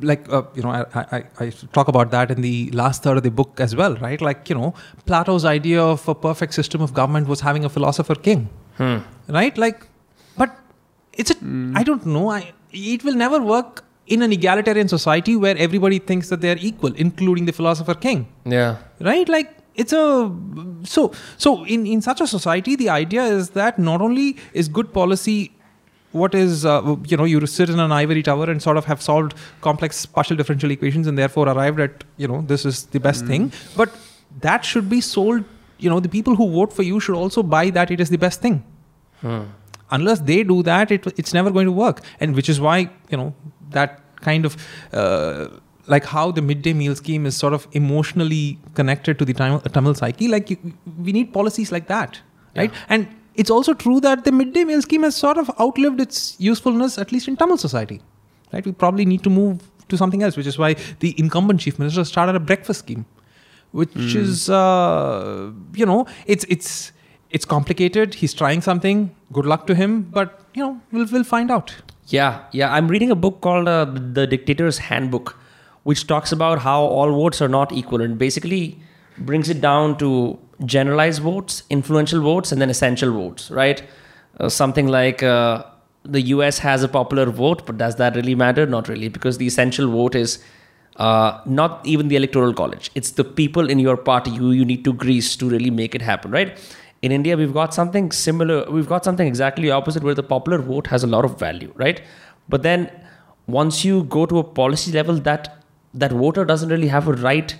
like uh, you know, I, I I talk about that in the last third of the book as well, right? Like you know, Plato's idea of a perfect system of government was having a philosopher king, Hmm. right? Like, but it's a I don't know. I it will never work in an egalitarian society where everybody thinks that they are equal, including the philosopher king. Yeah. right? Like it's a so so in in such a society the idea is that not only is good policy what is uh, you know you sit in an ivory tower and sort of have solved complex partial differential equations and therefore arrived at you know this is the best thing. But that should be sold you know the people who vote for you should also buy that it is the best thing. Hmm. unless they do that it, it's never going to work. And which is why you know that kind of uh, like how the midday meal scheme is sort of emotionally connected to the Tamil, Tamil psyche like you, we need policies like that right? Yeah. and it's also true that the midday meal scheme has sort of outlived its usefulness at least in Tamil society right? We probably need to move to something else which is why the incumbent chief minister started a breakfast scheme which is uh, you know it's it's it's complicated. He's trying something. Good luck to him. But you know we'll, we'll find out Yeah, yeah. I'm reading a book called uh, The Dictator's Handbook, which talks about how all votes are not equal and basically brings it down to generalized votes, influential votes, and then essential votes, right? Uh, something like uh, the US has a popular vote, but does that really matter? Not really, because the essential vote is uh, not even the electoral college. It's the people in your party who you need to grease to really make it happen, right? In India, we've got something similar. We've got something exactly opposite where the popular vote has a lot of value, right? But then once you go to a policy level, that that voter doesn't really have a right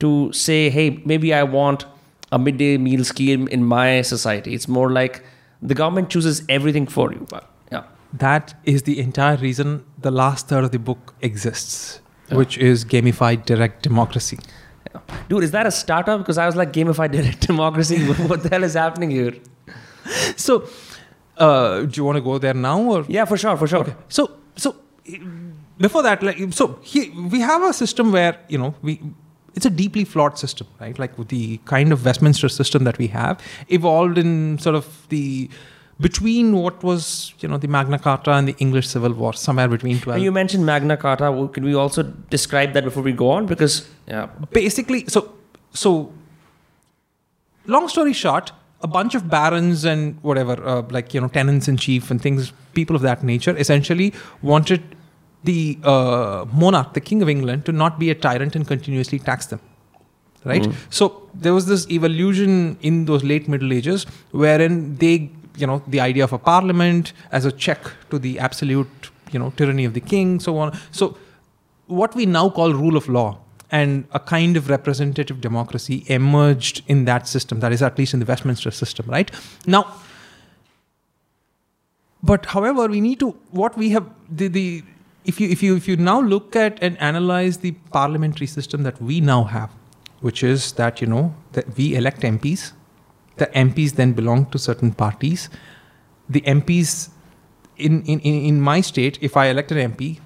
to say, hey, maybe I want a midday meal scheme in my society. It's more like the government chooses everything for you. But yeah. That is the entire reason the last third of the book exists, which is gamified direct democracy. Dude, is that a startup? Because I was like, gamified direct democracy. what the hell is happening here? So, uh, do you want to go there now or? Yeah, for sure, for sure. Okay. So, so before that, like, so he, we have a system where you know we. It's a deeply flawed system, right? Like with the kind of Westminster system that we have, evolved in sort of the between what was you know the Magna Carta and the English Civil War, somewhere between twelve. And you mentioned Magna Carta. Can we also describe that before we go on? Because yeah, basically so so long story short a bunch of barons and whatever uh, like you know tenants in chief and things people of that nature essentially wanted the uh, monarch the king of england to not be a tyrant and continuously tax them right so there was this evolution in those late middle ages wherein they you know the idea of a parliament as a check to the absolute you know tyranny of the king so on. So what we now call rule of law and a kind of representative democracy emerged in that system that is at least in the westminster system right? Now but however we need to what we have the, the if you if you if you now look at and analyze the parliamentary system that we now have which is that you know that we elect mps the mps then belong to certain parties. The mps in in in, my state if i elect an mp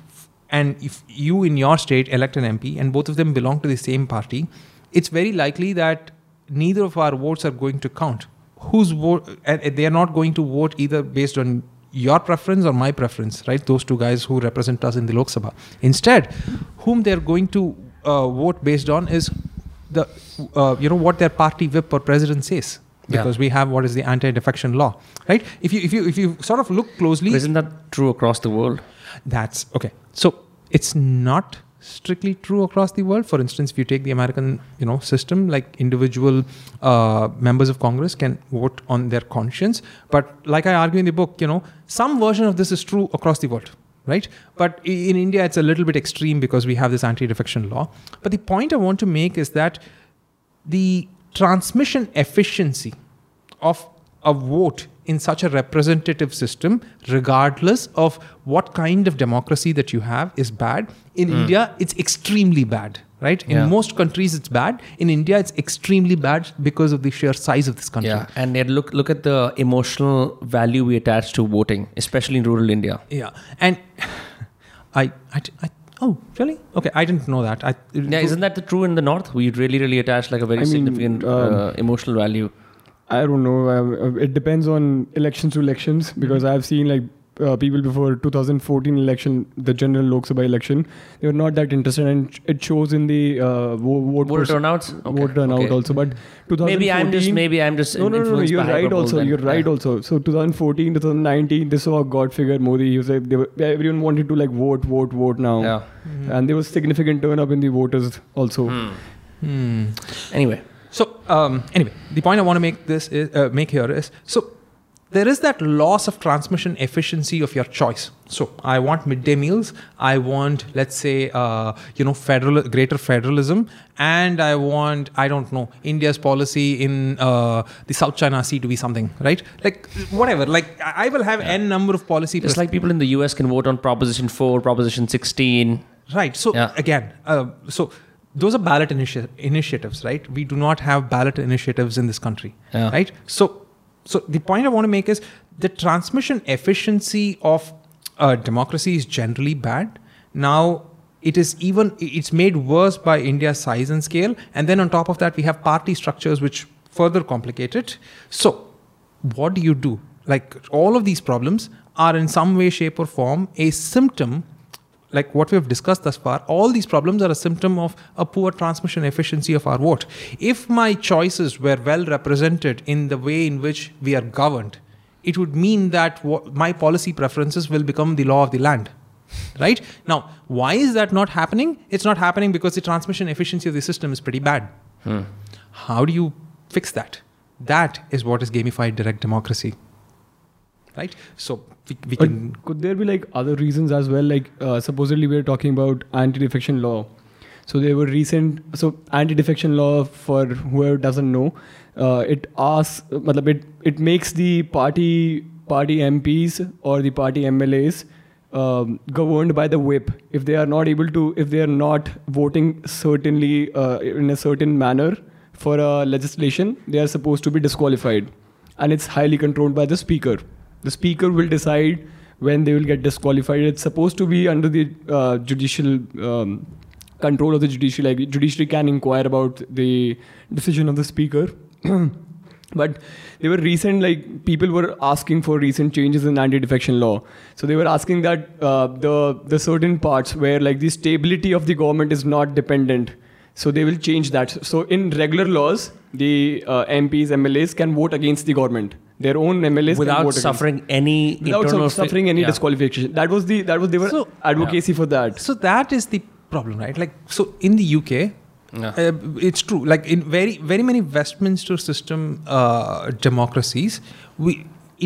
and if you in your state elect an mp and both of them belong to the same party it's very likely that neither of our votes are going to count. Whose vote and they are not going to vote either based on your preference or my preference right? Those two guys who represent us in the lok sabha. Instead whom they're going to uh, vote based on is the uh, you know what their party whip or president says Yeah. because we have what is the anti-defection law right if you if you if you sort of look closely isn't that true across the world? that's okay. So it's not strictly true across the world. For instance, if you take the American, you know, system, like individual uh, members of Congress can vote on their conscience. But like I argue in the book, you know, some version of this is true across the world, right? But in India, it's a little bit extreme because we have this anti-defection law. But the point I want to make is that the transmission efficiency of a vote in such a representative system, regardless of what kind of democracy that you have, is bad. In India, it's extremely bad, right? In Yeah. most countries, it's bad. In India, it's extremely bad because of the sheer size of this country. Yeah, and yet look look at the emotional value we attach to voting, especially in rural India. Yeah. And I, I, I oh, really? Okay, I didn't know that. I, Yeah, isn't that the true in the north? We really, really attach like a very I mean, significant um, uh, emotional value. I don't know. Uh, it depends on elections to elections because I've seen like uh, people before 2014 election, the general Lok Sabha election, they were not that interested, and it shows in the uh, vo- vote Voter turnouts. Okay, vote turnout okay. also. But 2014, Maybe I'm just maybe I'm just no, no, no, no. You're right. Also, then. you're right. Yeah. Also, so 2014, 2019, this saw God figure Modi. He was like, they were, everyone wanted to like vote, vote, vote now, Yeah. and there was significant turn up in the voters also. Hmm. Anyway, So um, anyway, the point I want to make this is, uh, make here is so there is that loss of transmission efficiency of your choice. So I want midday meals. I want let's say uh, you know federal greater federalism, and I want I don't know India's policy in uh, the South China Sea to be something right like whatever. Like I will have n number of policy. just like people in the US can vote on Proposition 4, Proposition 16. Right. So Yeah. again, uh, so those are ballot initi- initiatives, right? We do not have ballot initiatives in this country, Yeah. right? So, so the point I want to make is the transmission efficiency of uh, democracy is generally bad. Now, it is even it's made worse by India's size and scale, and then on top of that, we have party structures which further complicate it. So, what do you do? Like all of these problems are in some way, shape, or form a symptom. Like what we have discussed thus far, all these problems are a symptom of a poor transmission efficiency of our vote. If my choices were well represented in the way in which we are governed, it would mean that my policy preferences will become the law of the land right? Now why is that not happening? It's not happening because the transmission efficiency of the system is pretty bad. Hmm. How do you fix that? That is what is gamified direct democracy right so we, we But can could there be like other reasons as well? Like uh, supposedly we are talking about anti-defection law. So there were recent so anti-defection law for whoever doesn't know, uh, it asks, it it makes the party party MPs or the party MLAs um, governed by the whip. If they are not able to, if they are not voting certainly uh, in a certain manner for a legislation, they are supposed to be disqualified, and it's highly controlled by the speaker. The speaker will decide when they will get disqualified. It's supposed to be under the uh, judicial um, control of the judiciary. Like judiciary can inquire about the decision of the speaker. but there were recent like people were asking for recent changes in anti-defection law so they were asking that uh, the the certain parts where like the stability of the government is not dependent so they will change that so in regular laws the uh, mps mlas can vote against the government their own mlas without suffering any without internal su- suffering any yeah. disqualification. That was the that was they were So- advocacy for that. So that is the problem right? Like so in the uk Yeah. uh, it's true. Like in very very many westminster system uh, democracies we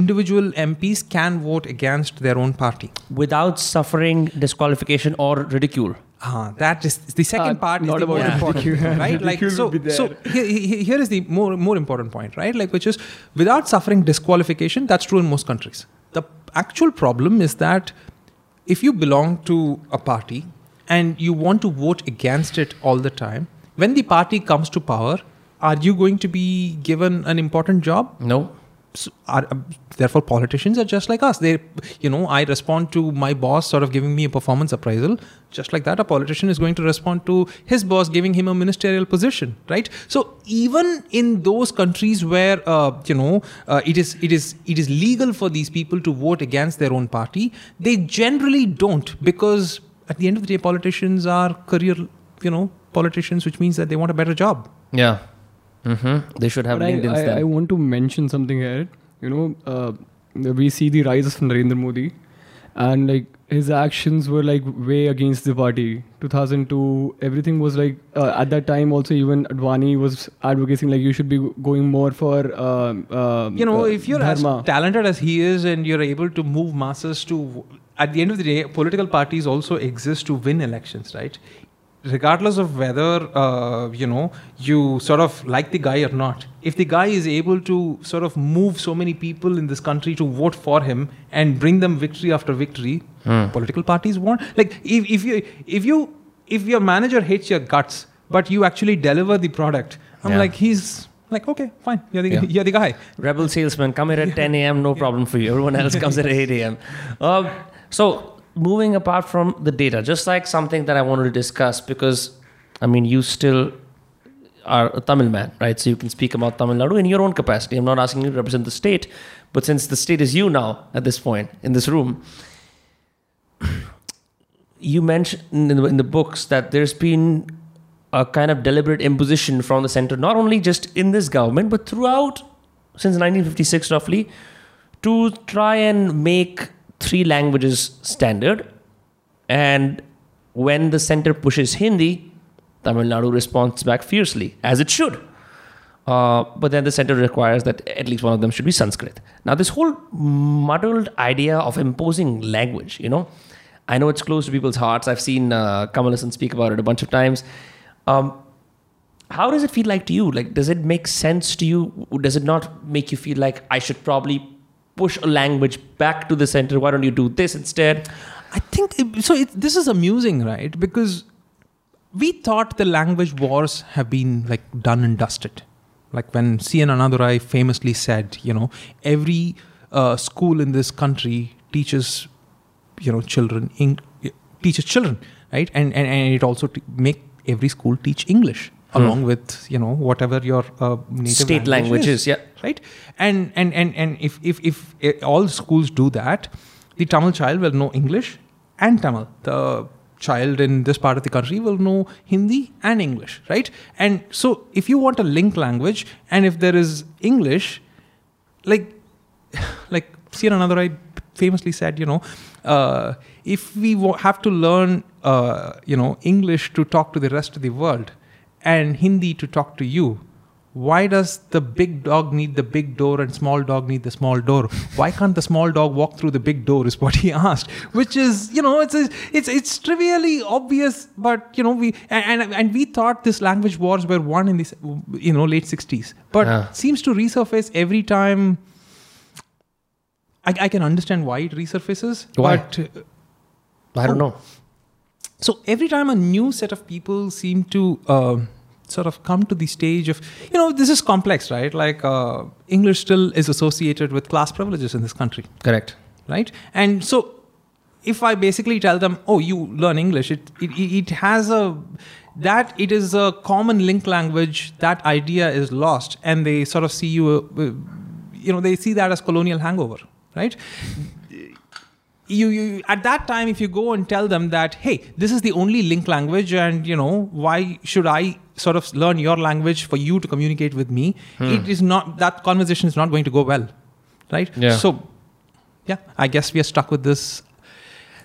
individual mps can vote against their own party. Without suffering disqualification or ridicule Ah, that is the second Ah, part is not the more about important, ridicule. right? Like so, so here, here here is the more more important point, right? Like which is without suffering disqualification. That's true in most countries. The actual problem is that if you belong to a party and you want to vote against it all the time, when the party comes to power, are you going to be given an important job? no s- are uh, therefore politicians are just like us. They you know i respond to my boss sort of giving me a performance appraisal. Just like that a politician is going to respond to his boss giving him a ministerial position right? So even in those countries where uh, you know uh, it is it is it is legal for these people to vote against their own party they generally don't because at the end of the day politicians are career you know politicians which means that they want a better job. Yeah hmm they should have But I, I, I want to mention something here. You know, uh, we see the rise of Narendra Modi, and like his actions were like way against the party. 2002, everything was like uh, at that time. Also, even Advani was advocating like you should be going more for um, um, you know, uh, if you're dharma. as talented as he is and you're able to move masses to, at the end of the day, political parties also exist to win elections, right? Regardless of whether, uh, you know, you sort of like the guy or not, if the guy is able to sort of move so many people in this country to vote for him and bring them victory after victory, Hmm. political parties want. Like, if, if you, if you, if your manager hates your guts, but you actually deliver the product, I'm Yeah. like, he's like, okay, fine, you're the, Yeah. you're the guy. Rebel salesman, come here at 10 a.m., no problem for you. Everyone else comes at 8 a.m. Um, so, moving apart from the data, just like something that I wanted to discuss, because I mean, you still are a Tamil man, right? So, you can speak about Tamil Nadu in your own capacity. I'm not asking you to represent the state, but since the state is you now at this point in this room, you mentioned in the, in the books that there's been a kind of deliberate imposition from the center, not only just in this government, but throughout since 1956 roughly, to try and make three languages standard. And when the center pushes Hindi, Tamil Nadu responds back fiercely, as it should. Uh, but then the center requires that at least one of them should be Sanskrit. Now, this whole muddled idea of imposing language, you know, I know it's close to people's hearts. I've seen uh, Kamal Haasan speak about it a bunch of times. Um, how does it feel like to you? Like, does it make sense to you? Does it not make you feel like I should probably push a language back to the center? Why don't you do this instead? I think so. It, this is amusing, right? Because we thought the language wars have been like done and dusted. Like when C.N. Annadurai famously said, you know, every uh, school in this country teaches, you know, children Eng- teaches children, right? And and, and it also t- make every school teach English along with you know whatever your uh, native State language languages, yeah. right and and and and if if if uh, all schools do that the Tamil child will know English and Tamil. The child in this part of the country will know Hindi and English, right? And so if you want a link language and if there is English, like like C.N. Annadurai famously said, you know, uh, if we have to learn, uh, you know, English to talk to the rest of the world and Hindi to talk to you, why does the big dog need the big door and small dog need the small door? Why can't the small dog walk through the big door? Is what he asked. Which is, you know, it's a, it's it's trivially obvious, but you know, we and and, we thought this language wars were won in this, you know, late sixties, but Yeah. seems to resurface every time. I, I can understand why it resurfaces, Why? but uh, I don't Oh. know. so every time a new set of people seem to uh, sort of come to the stage of, you know, this is complex, right? Like uh, English still is associated with class privileges in this country, Correct. right? And so if I basically tell them, oh, you learn English, it, it, it has a, that it is a common link language, that idea is lost. And they sort of see you, uh, you know, they see that as colonial hangover, right? you, you at that time if you go and tell them that hey this is the only link language and you know why should i sort of learn your language for you to communicate with me it is not that conversation is not going to go well right Yeah. so yeah i guess we are stuck with this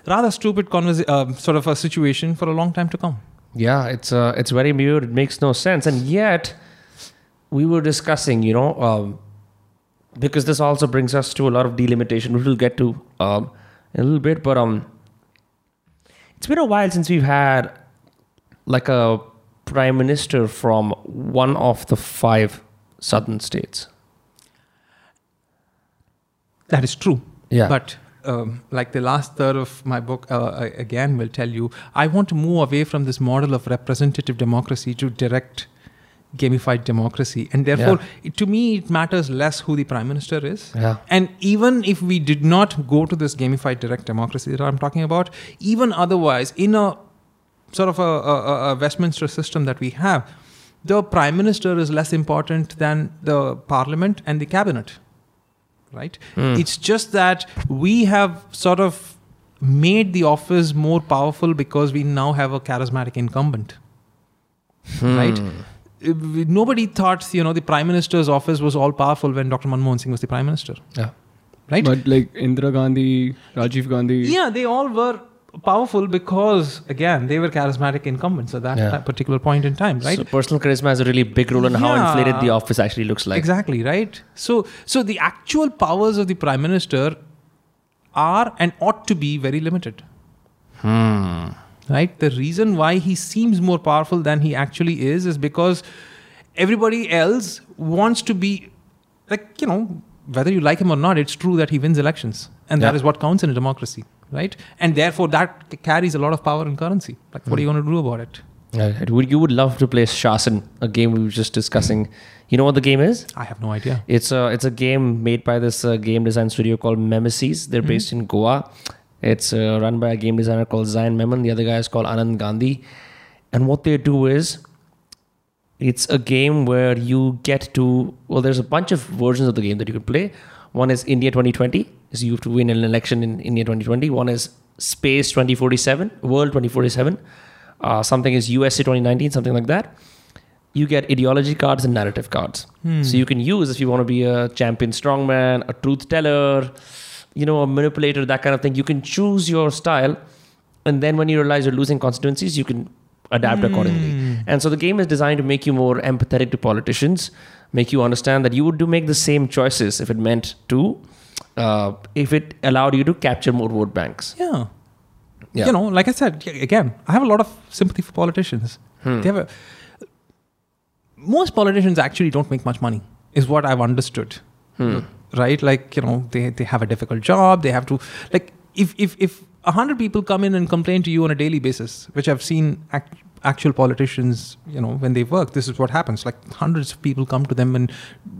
rather stupid conversa- uh, sort of a situation for a long time to come Yeah, it's uh, it's very weird. It makes no sense, and yet we were discussing, you know, um, because this also brings us to a lot of delimitation, which we'll get to um, in a little bit. But um, it's been a while since we've had like a prime minister from one of the five southern states. that is true Yeah, But um, like the last third of my book, uh, I, again, will tell you, I want to move away from this model of representative democracy to direct gamified democracy. And therefore, it, to me, it matters less who the prime minister is. yeah, And even if we did not go to this gamified direct democracy that I'm talking about, even otherwise, in a sort of a, a, a Westminster system that we have, the prime minister is less important than the parliament and the cabinet. Right? Hmm. It's just that we have sort of made the office more powerful because we now have a charismatic incumbent. Right? Hmm. Uh, Nobody thought, you know, the prime minister's office was all powerful when Dr. Manmohan Singh was the prime minister. yeah. Right? But like Indira Gandhi, Rajiv Gandhi. yeah, they all were powerful because, again, they were charismatic incumbents at that Yeah. ti- particular point in time, right? So personal charisma has a really big role in how inflated the office actually looks like. exactly, right? So, so the actual powers of the prime minister are and ought to be very limited. Hmm. right? The reason why he seems more powerful than he actually is is because everybody else wants to be like, you know, whether you like him or not, it's true that he wins elections. And that Yeah. is what counts in a democracy, right? And therefore, that carries a lot of power and currency. Like, what are you going to do about it? Yeah, would you would love to play Shasn, a game we were just discussing. You know what the game is? I have no idea. It's a it's a game made by this uh, game design studio called Memesis. They're based in Goa. It's uh, run by a game designer called Zain Memon. The other guy is called Anand Gandhi. And what they do is, it's a game where you get to well, there's a bunch of versions of the game that you can play. One is India 2020, so you have to win an election in India 2020. One is Space 2047, World 2047. Uh, something is USA 2019, something like that. You get ideology cards and narrative cards. So you can use if you want to be a champion strongman, a truth teller, you know, a manipulator, that kind of thing. You can choose your style, and then when you realize you're losing constituencies, you can adapt accordingly. And so the game is designed to make you more empathetic to politicians, make you understand that you would do make the same choices if it meant to, uh, if it allowed you to capture more vote banks. Yeah. Yeah. You know, like I said, again, I have a lot of sympathy for politicians. Hmm. They have a, most politicians actually don't make much money, is what I've understood. Hmm. Right? Like, you know, they, they have a difficult job. They have to, like, if, if, if a hundred people come in and complain to you on a daily basis, which I've seen act, actual politicians, you know, when they work, this is what happens. Like, hundreds of people come to them and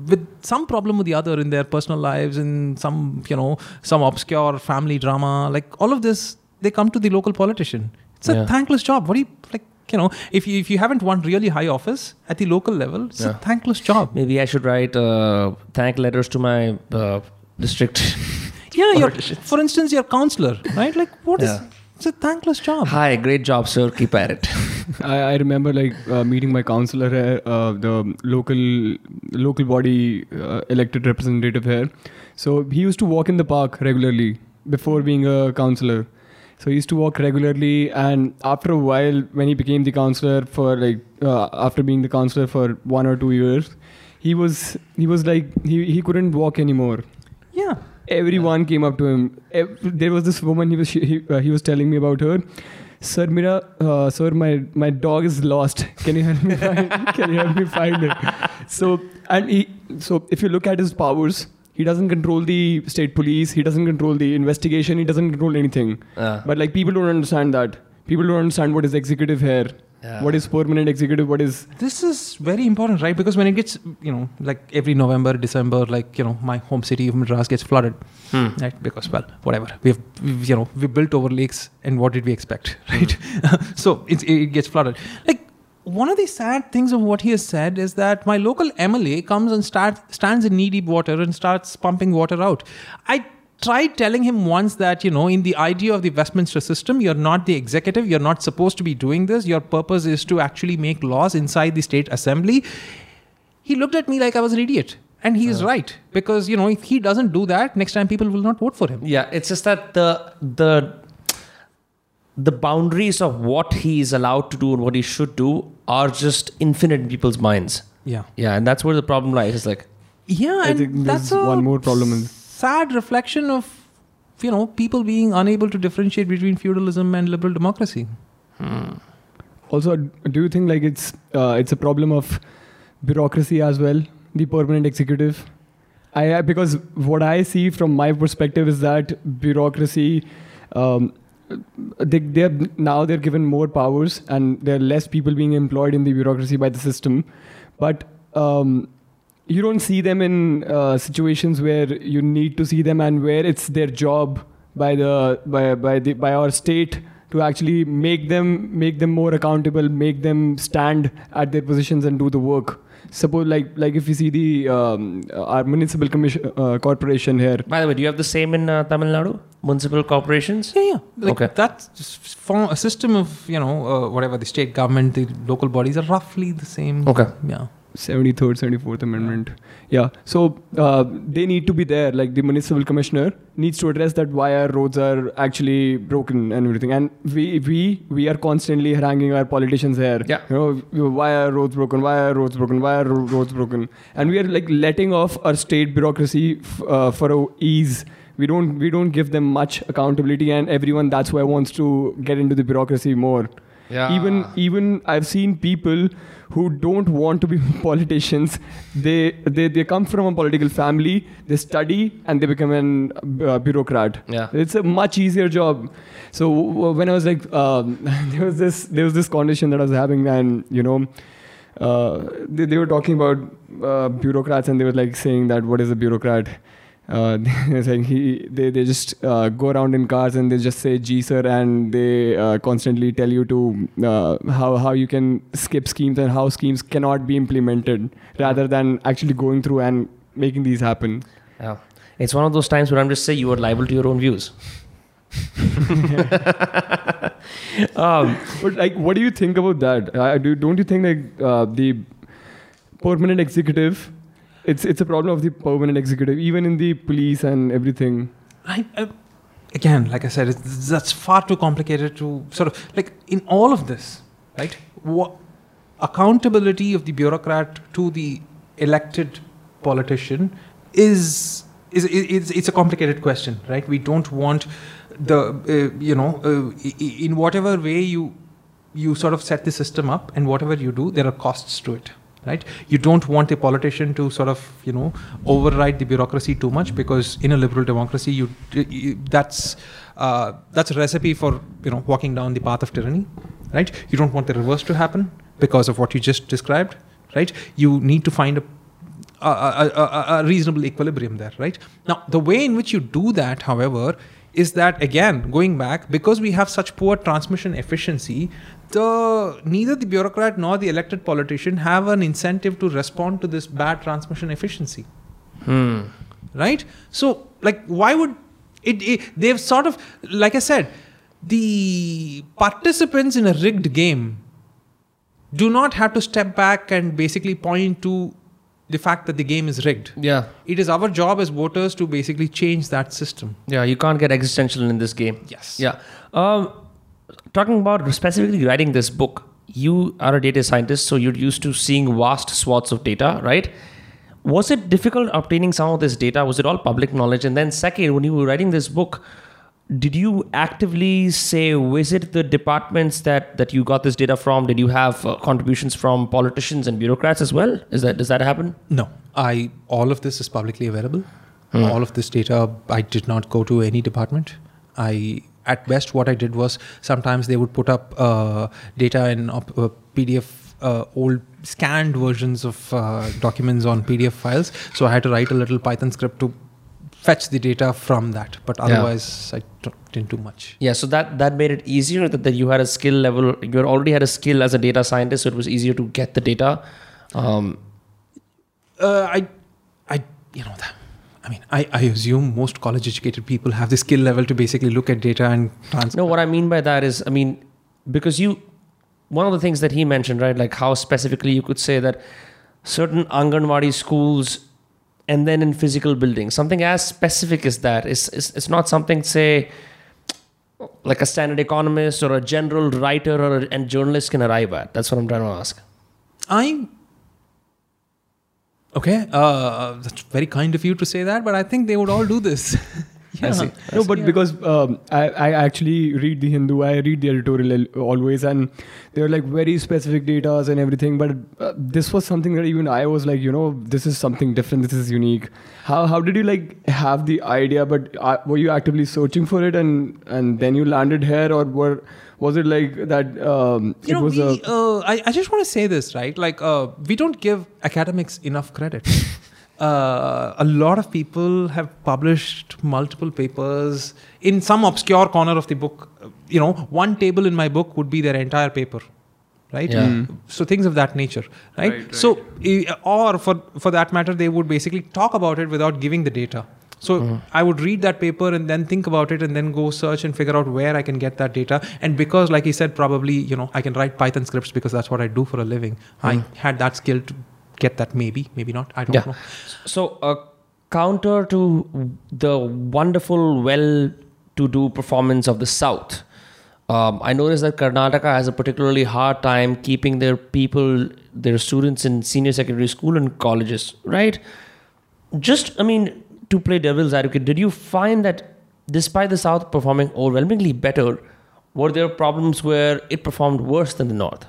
with some problem or the other in their personal lives, in some, you know, some obscure family drama, like all of this, they come to the local politician. It's a Yeah. thankless job. What do you, like, you know, if you, if you haven't won really high office at the local level, it's Yeah. a thankless job. Maybe I should write uh, thank letters to my uh, district. Yeah, Yeah, your, for instance, your counselor, right? Like, what is? Yeah. It's a thankless job. Hi, great job, sir. Keep at it. I, I remember like uh, meeting my counselor here, uh, the local local body uh, elected representative here. So he used to walk in the park regularly before being a counselor. So he used to walk regularly, and after a while, when he became the counselor for like uh, after being the counselor for one or two years, he was he was like he, he couldn't walk anymore Yeah. Everyone came up to him. There was this woman. He was he, uh, he was telling me about her. Sir, mira, uh, sir, my my dog is lost. Can you help me find? can you help me find it? So and he so if you look at his powers, he doesn't control the state police. He doesn't control the investigation. He doesn't control anything. Uh, But like people don't understand that. People don't understand what is executive here. Yeah. What is permanent executive? What is This is very important, right? Because when it gets, you know, like every November, December, like, you know, my home city of Madras gets flooded, hmm. right? Because, well, whatever. We've, we've you know, we built over lakes and what did we expect, right? so it's, it gets flooded. Like, one of the sad things of what he has said is that my local MLA comes and start, stands in knee deep water and starts pumping water out. I tried telling him once that, you know, in the idea of the Westminster system, you're not the executive, you're not supposed to be doing this. Your purpose is to actually make laws inside the state assembly. He looked at me like I was an idiot. And he is uh. right. Because, you know, if he doesn't do that, next time people will not vote for him. Yeah, it's just that the the the boundaries of what he is allowed to do and what he should do are just infinite in people's minds. Yeah. Yeah, and that's where the problem lies. It's like, Yeah, I and think that's there's a one more problem is- sad reflection of you know people being unable to differentiate between feudalism and liberal democracy. Also, do you think like it's uh, it's a problem of bureaucracy as well, the permanent executive? I I- because what I see from my perspective is that bureaucracy, um, they they're now they're given more powers and there are less people being employed in the bureaucracy by the system, but um, you don't see them in uh, situations where you need to see them and where it's their job by the by by the by our state to actually make them make them more accountable make them stand at their positions and do the work suppose like like if you see the um, our municipal commission uh, corporation here by the way, do you have the same in uh, Tamil Nadu? Municipal corporations? Yeah, yeah. Like Okay. That's just form a system of you know uh, whatever the state government, the local bodies are roughly the same. Okay. Yeah. 73rd 74th amendment. Yeah. So uh, they need to be there. Like the municipal commissioner needs to address that why our roads are actually broken and everything. And we we we are constantly haranguing our politicians here. Yeah. you know why are roads broken? Why are roads broken? Why are roads broken? And we are like letting off our state bureaucracy f- uh, for a ease. We don't we don't give them much accountability and everyone that's why wants to get into the bureaucracy more Yeah. even even I've seen people who don't want to be politicians. They they they come from a political family. They study and they become an uh, bureaucrat. Yeah. It's a much easier job. So w- when I was like, um, there was this there was this conversation that I was having, and you know. Uh, they, they were talking about uh, bureaucrats and they were like saying that what is a bureaucrat uh, they're he they, they just uh, go around in cars and they just say G sir and they uh, constantly tell you to uh, how how you can skip schemes and how schemes cannot be implemented rather than actually going through and making these happen. Yeah. It's one of those times where I'm just saying you are liable to your own views. um, But like, what do you think about that? Uh, do don't you think like uh, the permanent executive? It's it's a problem of the permanent executive, even in the police and everything. I, again, like I said, it's, that's far too complicated to sort of like in all of this, right? What accountability of the bureaucrat to the elected politician is is it's, it's a complicated question, right? We don't want the uh, you know uh, in whatever way you you sort of set the system up and whatever you do, there are costs to it right? You don't want a politician to sort of you know override the bureaucracy too much because in a liberal democracy you, you that's uh, that's a recipe for you know walking down the path of tyranny right? You don't want the reverse to happen because of what you just described right? You need to find a a, a, a, reasonable equilibrium there, right? Now, the way in which you do that, however, is that again, going back, because we have such poor transmission efficiency, the neither the bureaucrat nor the elected politician have an incentive to respond to this bad transmission efficiency hmm. right so like why would It, it they've sort of like I said, the participants in a rigged game do not have to step back and basically point to the fact that the game is rigged. Yeah. It is our job as voters to basically change that system. Yeah, you can't get existential in this game. Yes. Yeah. Um, talking about specifically writing this book, you are a data scientist, so you're used to seeing vast swaths of data, right? Was it difficult obtaining some of this data? Was it all public knowledge? And then, second, when you were writing this book, did you actively say visit the departments that that you got this data from? Did you have uh, contributions from politicians and bureaucrats as well? Is that does that happen? No, I all of this is publicly available. All of this data, I did not go to any department. I at best what I did was sometimes they would put up uh, data in uh, PDF. Uh, old scanned versions of uh, documents on PDF files, so I had to write a little Python script to fetch the data from that. But Yeah. otherwise, I d- didn't do much. Yeah, so that that made it easier that, that you had a skill level. You already had a skill as a data scientist, so it was easier to get the data. Um, uh, I, I, you know, that, I mean, I, I assume most college educated people have the skill level to basically look at data and transfer. no, what I mean by that is, I mean, because you, one of the things that he mentioned, right, like how specifically you could say that certain Anganwadi schools and then in physical buildings, something as specific as that is, is it's not something, say, like a standard economist or a general writer or a, and journalist can arrive at. That's what I'm trying to ask. I. Okay, uh, that's very kind of you to say that, but I think they would all do this. I see. No, but because um, I, I actually read the Hindu, I read the editorial always, and they're like very specific data and everything. But uh, this was something that even I was like, you know, this is something different. This is unique. How how did you like have the idea? But uh, were you actively searching for it, and and then you landed here, or were was it like that? Um, you it know, was we, a uh, I, I just want to say this, right? Like, uh, we don't give academics enough credit. uh, a lot of people have published multiple papers in some obscure corner of the book. Uh, You know, one table in my book would be their entire paper, right? Yeah. Mm. So things of that nature, right? Right, So, uh, or for for that matter, they would basically talk about it without giving the data. So I would read that paper and then think about it and then go search and figure out where I can get that data. And because, like he said, probably you know I can write Python scripts because that's what I do for a living. I had that skill to get that. Maybe, maybe not. I don't Yeah. know. So, a counter to the wonderful, well-to-do performance of the South, um, I noticed that Karnataka has a particularly hard time keeping their people, their students in senior secondary school and colleges, right? Just, I mean, to play devil's advocate, did you find that despite the South performing overwhelmingly better, were there problems where it performed worse than the North?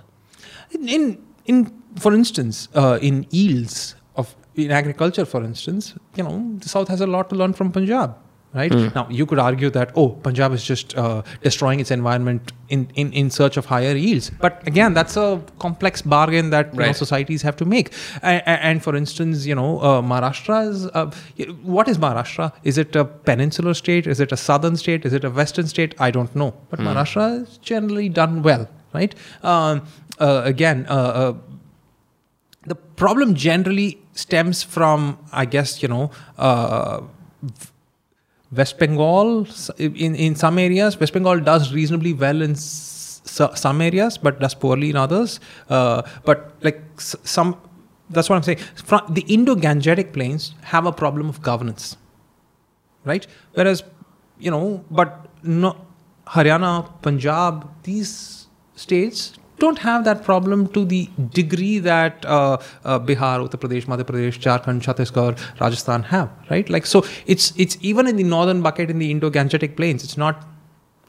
In in, for instance, uh, in yields of in agriculture, for instance, you know, the South has a lot to learn from Punjab. Right now, you could argue that oh, Punjab is just uh, destroying its environment in, in, in search of higher yields. But again, that's a complex bargain that you know, societies have to make. And, and for instance, you know, uh, Maharashtra is uh, what is Maharashtra? Is it a peninsular state? Is it a southern state? Is it a western state? I don't know. But Maharashtra is generally done well, right? Um, uh, again, uh, uh, the problem generally stems from, I guess, you know, uh, West Bengal. In in some areas, West Bengal does reasonably well in some areas, but does poorly in others. Uh, but like some, that's what I'm saying. From the Indo-Gangetic plains have a problem of governance, right? Whereas, you know, but no, Haryana, Punjab, these states don't have that problem to the degree that uh, uh, Bihar, Uttar Pradesh, Madhya Pradesh, Jharkhand, Chhattisgarh, Rajasthan have, right? Like so, it's it's even in the northern bucket in the Indo-Gangetic plains. It's not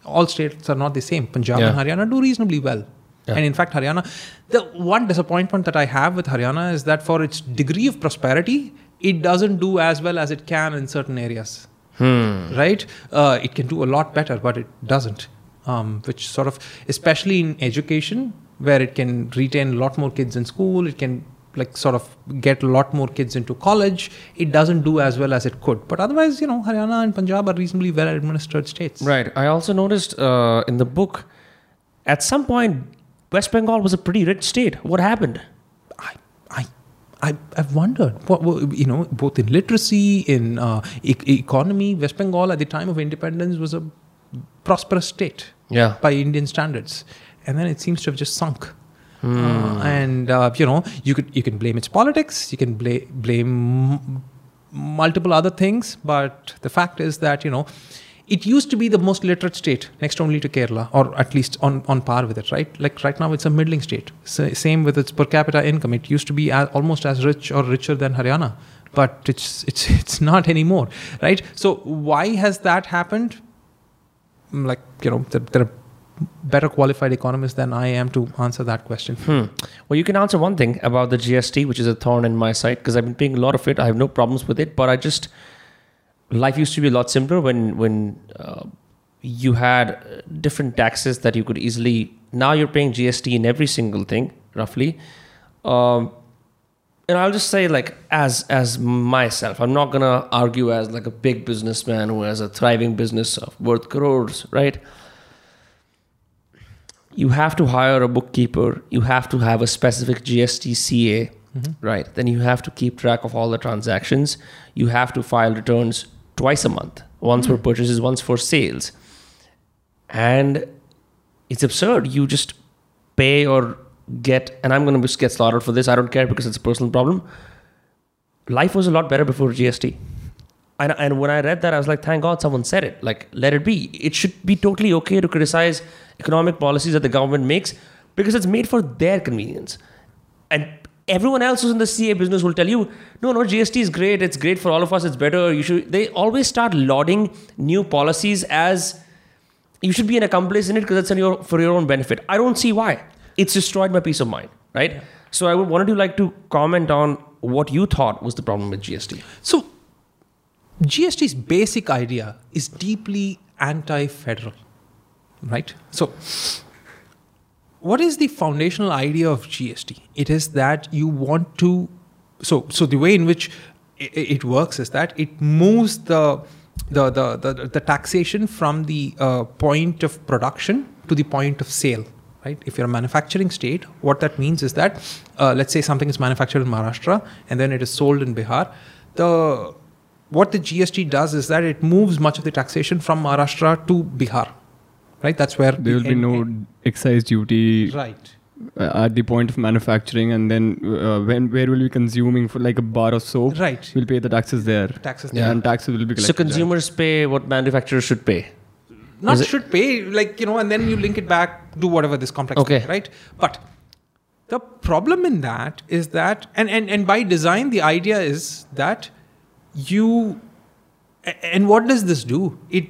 all states are not the same. Punjab Yeah. and Haryana do reasonably well. Yeah. And in fact, Haryana, the one disappointment that I have with Haryana is that for its degree of prosperity, it doesn't do as well as it can in certain areas. Right? Uh, it can do a lot better, but it doesn't. Um, which sort of, especially in education, where it can retain a lot more kids in school, it can like sort of get a lot more kids into college. It doesn't do as well as it could. But otherwise, you know, Haryana and Punjab are reasonably well administered states. Right. I also noticed uh, in the book, at some point, West Bengal was a pretty rich state. What happened? I, I, I, I've wondered, what, you know, both in literacy, in uh, e- economy, West Bengal at the time of independence was a prosperous state Yeah. by Indian standards, and then it seems to have just sunk. Hmm. Uh, and uh, you know, you could you can blame its politics, you can blame multiple other things, but the fact is that you know. It used to be the most literate state, next only to Kerala, or at least on, on par with it, right? Like right now, it's a middling state. So, same with its per capita income. It used to be as, almost as rich or richer than Haryana, but it's it's it's not anymore, right? So why has that happened? Like you know there are better qualified economists than i am to answer that question Hmm. Well, you can answer one thing about the GST, which is a thorn in my side, because I've been paying a lot of it. I have no problems with it, but I just life used to be a lot simpler when when uh, you had uh, different taxes that you could easily. Now you're paying GST in every single thing, roughly. Um, and I'll just say, like, as as myself, I'm not gonna argue as like a big businessman who has a thriving business of worth crores, right? you have to hire a bookkeeper. You have to have a specific gst ca mm-hmm. right? Then you have to keep track of all the transactions. You have to file returns twice a month once for mm. purchases once for sales. And it's absurd. You just pay or get and i'm going to get slaughtered for this i don't care because it's a personal problem life was a lot better before gst and, and when I read that, I was like, thank God someone said it. Like, let it be. It should be totally okay to criticize economic policies that the government makes because it's made for their convenience. And everyone else who's in the CA business will tell you, no, no, GST is great. It's great for all of us. It's better. You should. They always start lauding new policies as you should be an accomplice in it because it's your, for your own benefit. I don't see why. It's destroyed my peace of mind, right? So I would wanted to like to comment on what you thought was the problem with GST. so gst's basic idea is deeply anti-federal right so what is the foundational idea of gst it is that you want to so so the way in which it works is that it moves the the the, the, the taxation from the uh, point of production to the point of sale right if you're a manufacturing state what that means is that uh, let's say something is manufactured in maharashtra and then it is sold in bihar the what the gst does is that it moves much of the taxation from maharashtra to bihar right that's where There the will be end- no excise duty right uh, at the point of manufacturing, and then uh, when where will we consuming for like a bar of soap? right We'll pay the taxes there. taxes Yeah, and taxes will be collected. So consumers pay what manufacturers should pay. Not it- should pay like you know and then you link it back do whatever this complex Okay. thing, right but the problem in that is that and, and and by design the idea is that you and what does this do it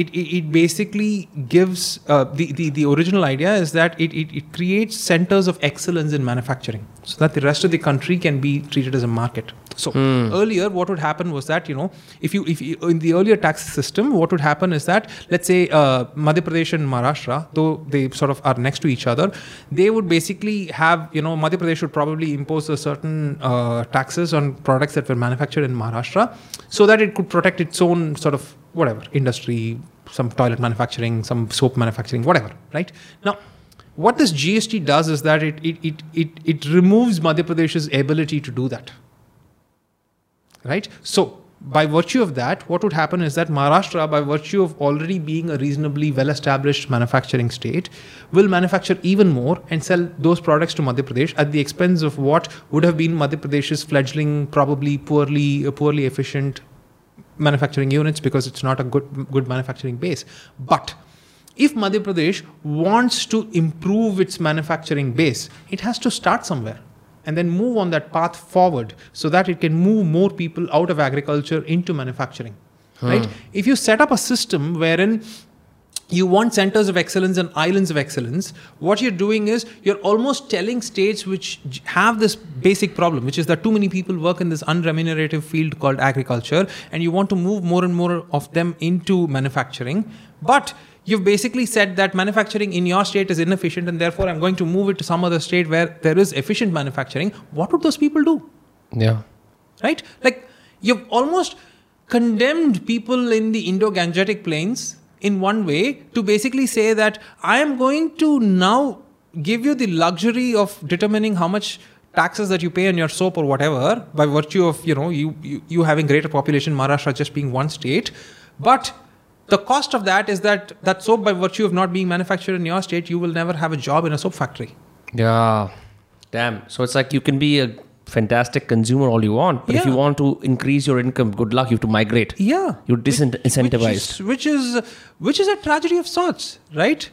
it, it, it basically gives uh, the, the the original idea is that it, it, it creates centers of excellence in manufacturing so that the rest of the country can be treated as a market. So earlier what would happen was that you know if you if you, in the earlier tax system what would happen is that let's say uh, madhya pradesh and maharashtra though they sort of are next to each other they would basically have you know madhya pradesh would probably impose a certain uh, taxes on products that were manufactured in maharashtra so that it could protect its own sort of whatever industry some toilet manufacturing some soap manufacturing whatever right? Now what this gst does is that it it, it, it, it removes madhya pradesh's ability to do that right? So by virtue of that what would happen is that maharashtra by virtue of already being a reasonably well established manufacturing state will manufacture even more and sell those products to madhya pradesh at the expense of what would have been madhya pradesh's fledgling probably poorly poorly efficient manufacturing units because it's not a good good manufacturing base. But if madhya pradesh wants to improve its manufacturing base it has to start somewhere and then move on that path forward so that it can move more people out of agriculture into manufacturing hmm. right? If you set up a system wherein you want centers of excellence and islands of excellence what you're doing is you're almost telling states which have this basic problem which is that too many people work in this unremunerative field called agriculture and you want to move more and more of them into manufacturing but you've basically said that manufacturing in your state is inefficient and therefore i'm going to move it to some other state where there is efficient manufacturing what would those people do Yeah. right? Like you've almost condemned people in the Indo Gangetic plains in one way to basically say that I am going to now give you the luxury of determining how much taxes that you pay on your soap or whatever by virtue of you know you you, you having greater population maharashtra just being one state but the cost of that is that that soap by virtue of not being manufactured in your state you will never have a job in a soap factory Yeah. Damn. So it's like you can be a fantastic consumer all you want, but if you want to increase your income, good luck. You have to migrate. yeah. You're disincentivized. which is, which is which is a tragedy of sorts right?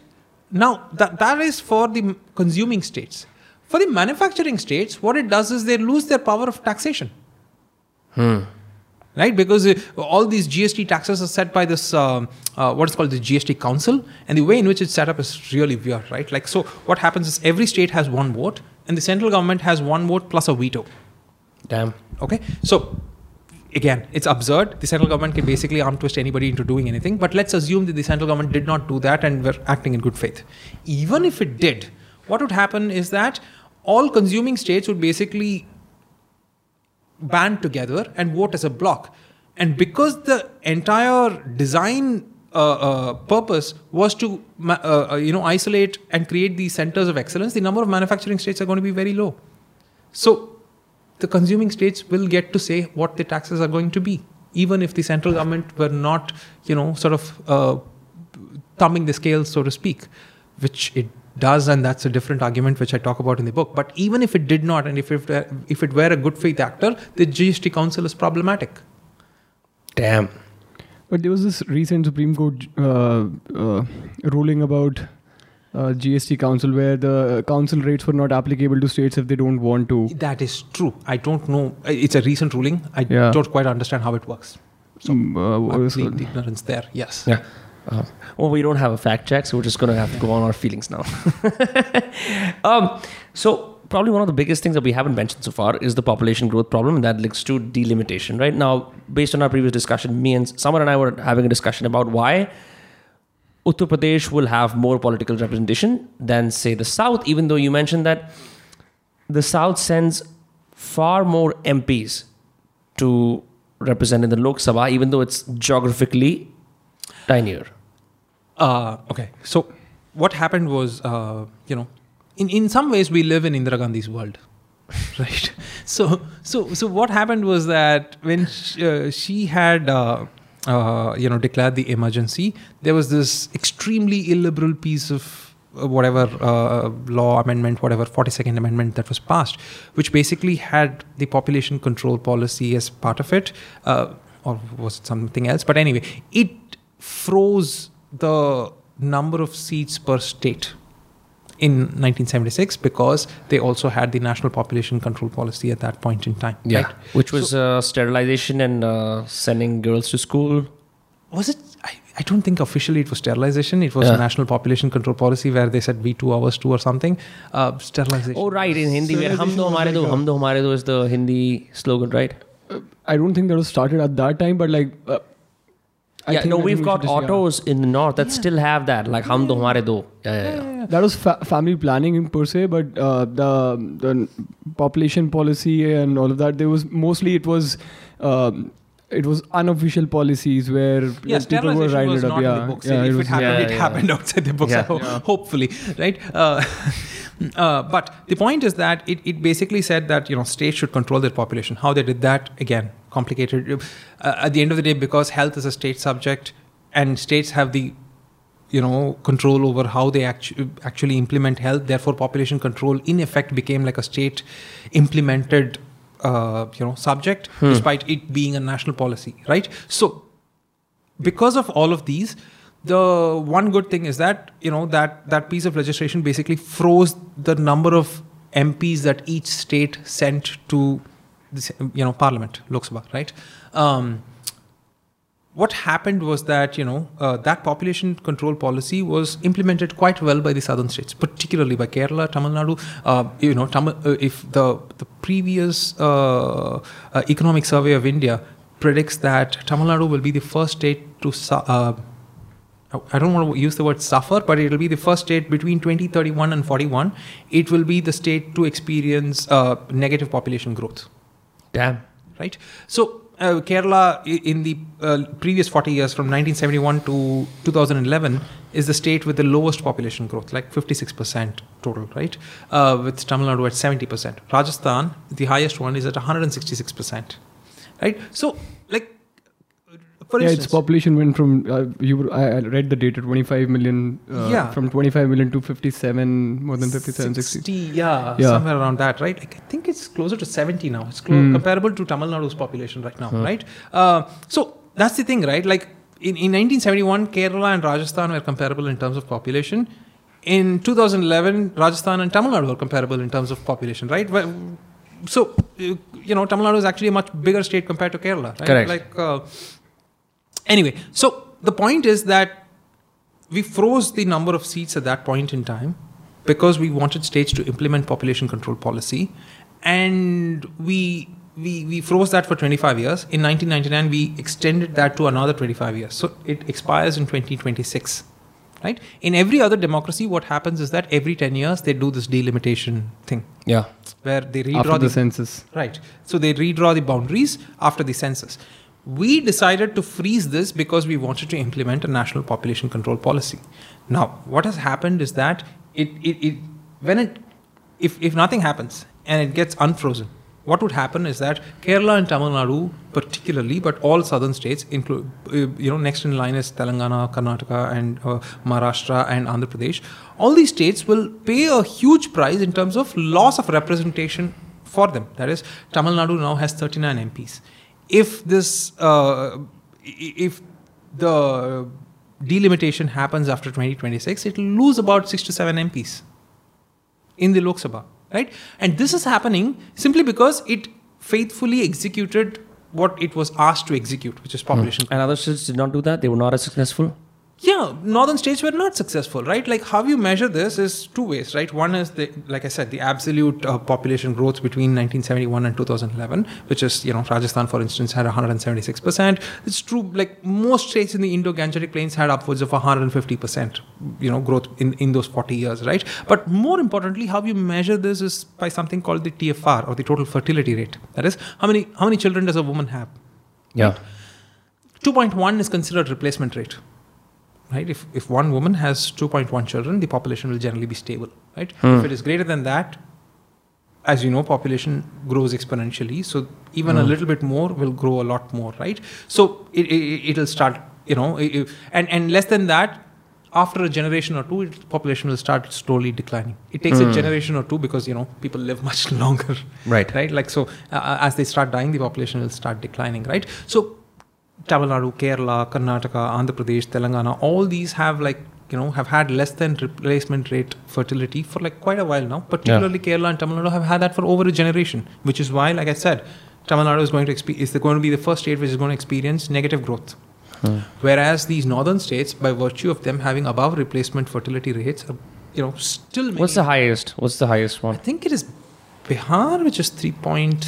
Now that that is for the consuming states. For the manufacturing states what it does is they lose their power of taxation. Hmm. Right? Because uh, all these gst taxes are set by this um, uh, what is called the gst council and the way in which it's set up is really weird right? Like so what happens is every state has one vote and the central government has one vote plus a veto Damn. Okay, so again, it's absurd. The central government can basically arm twist anybody into doing anything. But let's assume that the central government did not do that and were acting in good faith. Even if it did, what would happen is that all consuming states would basically band together and vote as a block. And because the entire design uh, uh, purpose was to uh, uh, you know isolate and create these centers of excellence, the number of manufacturing states are going to be very low. So the consuming states will get to say what the taxes are going to be, even if the central government were not, you know, sort of uh, thumbing the scales, so to speak, which it does, and that's a different argument which I talk about in the book. But even if it did not, and if it, if it were a good faith actor, the GST Council is problematic. Damn. But there was this recent Supreme Court uh, uh, ruling about uh, GST Council where the council rates were not applicable to states if they don't want to. That is true. I don't know. It's a recent ruling. I Yeah. don't quite understand how it works. So, Um, uh, what was complete ignorance there. Yes. Yeah. Uh, well, we don't have a fact check, so we're just going to have to go on our feelings now. um, so, probably one of the biggest things that we haven't mentioned so far is the population growth problem, and that links to delimitation. Right now, based on our previous discussion, me and Samar and I were having a discussion about why Uttar Pradesh will have more political representation than, say, the South, even though you mentioned that the South sends far more MPs to represent in the Lok Sabha, even though it's geographically tinier. Uh, okay. So what happened was, uh, you know, in, in some ways we live in Indira Gandhi's world, right? So so so what happened was that when she, uh, she had. Uh, uh, you know, declared the emergency. There was this extremely illiberal piece of uh, whatever uh, law amendment, whatever 42nd amendment that was passed, which basically had the population control policy as part of it, uh, or was it something else? But anyway, it froze the number of seats per state in 1976 because they also had the national population control policy at that point in time. right? Which was uh, sterilization and uh, sending girls to school. was it I, I don't think officially it was sterilization it was Yeah. a national population control policy where they said v2 hours 2 or something uh, sterilization Oh, right, in Hindi, where Hum Do Hamare Do, Hum Do Hamare Do is the Hindi slogan, right? Uh, I don't think that was started at that time, but like. I yeah, think- no, we've we got should just- yeah. autos in the north that still have that, like Hum Do Hamare Do. Yeah, yeah, yeah. That was fa- family planning in per se, but uh, the the population policy and all of that. There was mostly it was. Um, it was unofficial policies where yeah, people were sterilization writing was it up. yeah, in the books. yeah, if it, was- happened, yeah, it happened outside the books. Yeah. ho- Hopefully, right? Uh, uh, but the point is that it, it basically said that you know states should control their population. How they did that again complicated. Uh, at the end of the day, because health is a state subject, and states have the you know control over how they actu- actually implement health. Therefore, population control in effect became like a state implemented uh, you know subject, despite it being a national policy, right? So because of all of these the one good thing is that you know that that piece of legislation basically froze the number of MPs that each state sent to the, you know parliament Lok Sabha right um, what happened was that you know uh, that population control policy was implemented quite well by the southern states particularly by kerala tamil nadu uh, you know tamil, uh, if the the previous uh, uh, economic survey of india predicts that tamil nadu will be the first state to su- uh, I don't want to use the word suffer, but it will be the first state between 2031 and 41. It will be the state to experience uh, negative population growth Damn. right? So uh, Kerala in the uh, previous 40 years, from 1971 to 2011, is the state with the lowest population growth, like 56% total, right? Uh, with Tamil Nadu at 70%. Rajasthan, the highest one, is at 166%, right? So, for yeah, instance, its population went from uh, you. were- I, I read the data 25 million. Uh, Yeah. From 25 million to 57, more than 57, 60. 60, yeah, Yeah. somewhere around that, right? Like, I think it's closer to 70 now. It's clo- Hmm. comparable to Tamil Nadu's population right now, right? Uh, so that's the thing, right? Like in, in 1971, Kerala and Rajasthan were comparable in terms of population. In 2011, Rajasthan and Tamil Nadu were comparable in terms of population, right? Well, So, uh, you know, Tamil Nadu is actually a much bigger state compared to Kerala, right? Correct. Like, uh, anyway, so the point is that we froze the number of seats at that point in time because we wanted states to implement population control policy and we we, we froze that for 25 years in 1999 we extended that to another 25 years so it expires in 2026 right in every other democracy what happens is that every 10 years they do this delimitation thing Yeah. where they redraw After the the census. Right. So they redraw the boundaries after the census. We decided to freeze this because we wanted to implement a national population control policy. Now, what has happened is that it, it, it when it if, if nothing happens and it gets unfrozen, what would happen is that Kerala and Tamil Nadu, particularly, but all southern states, include uh, you know, next in line is Telangana, Karnataka, and uh, Maharashtra and Andhra Pradesh. All these states will pay a huge price in terms of loss of representation for them. That is, Tamil Nadu now has 39 MPs. If this, uh, if the delimitation happens after 2026, it will lose about six to seven MPs in the Lok Sabha, right? And this is happening simply because it faithfully executed what it was asked to execute, which is population And other states did not do that. They were not as successful. Yeah, northern states were not successful, right? Like how you measure this is two ways, right? One is the, like I said, the absolute uh, population growth between 1971 and 2011, which is, you know, Rajasthan, for instance, had 176%. It's true, like most states in the Indo-Gangetic Plains had upwards of 150%, you know, growth in, in those 40 years, right? But more importantly, how you measure this is by something called the TFR or the total fertility rate. That is, how many how many children does a woman have? Yeah. 2.1 is considered replacement rate right? If, if one woman has 2.1 children the population will generally be stable right? Hmm. If it is greater than that as you know population grows exponentially. So even a hmm. little bit more will grow a lot more right? So it, it, it'll start you know and and less than that after a generation or two population will start slowly declining. It takes a hmm. generation or two because you know people live much longer Right. right? Like so uh, uh, as they start dying the population will start declining right? So Tamil Nadu, Kerala, Karnataka, Andhra Pradesh, Telangana, all these have like you know have had less than replacement rate fertility for like quite a while now. Particularly Kerala and Tamil Nadu have had that for over a generation, which is why, like I said, Tamil Nadu is going to expe- is going to be the first state which is going to experience negative growth. Whereas these northern states, by virtue of them having above replacement fertility rates, are, you know, still What's the highest? What's the highest one? I think it is Bihar, which is three point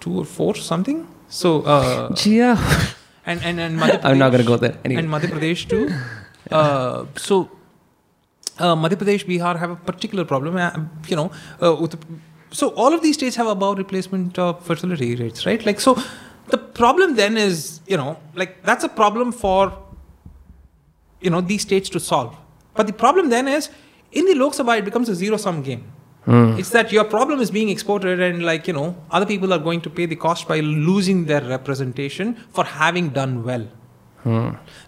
two or four something. So. Uh, Yeah. And and and Madhya I'm not gonna go there. Anyway. And Madhya Pradesh too. Uh, so uh, Madhya Pradesh, Bihar have a particular problem. Uh, you know, uh, so all of these states have above replacement uh, fertility rates, right? Like so, the problem then is you know like that's a problem for you know these states to solve. But the problem then is in the Lok Sabha it becomes a zero sum game. Hmm. It's that your problem is being exported, and like you know, other people are going to pay the cost by losing their representation for having done well.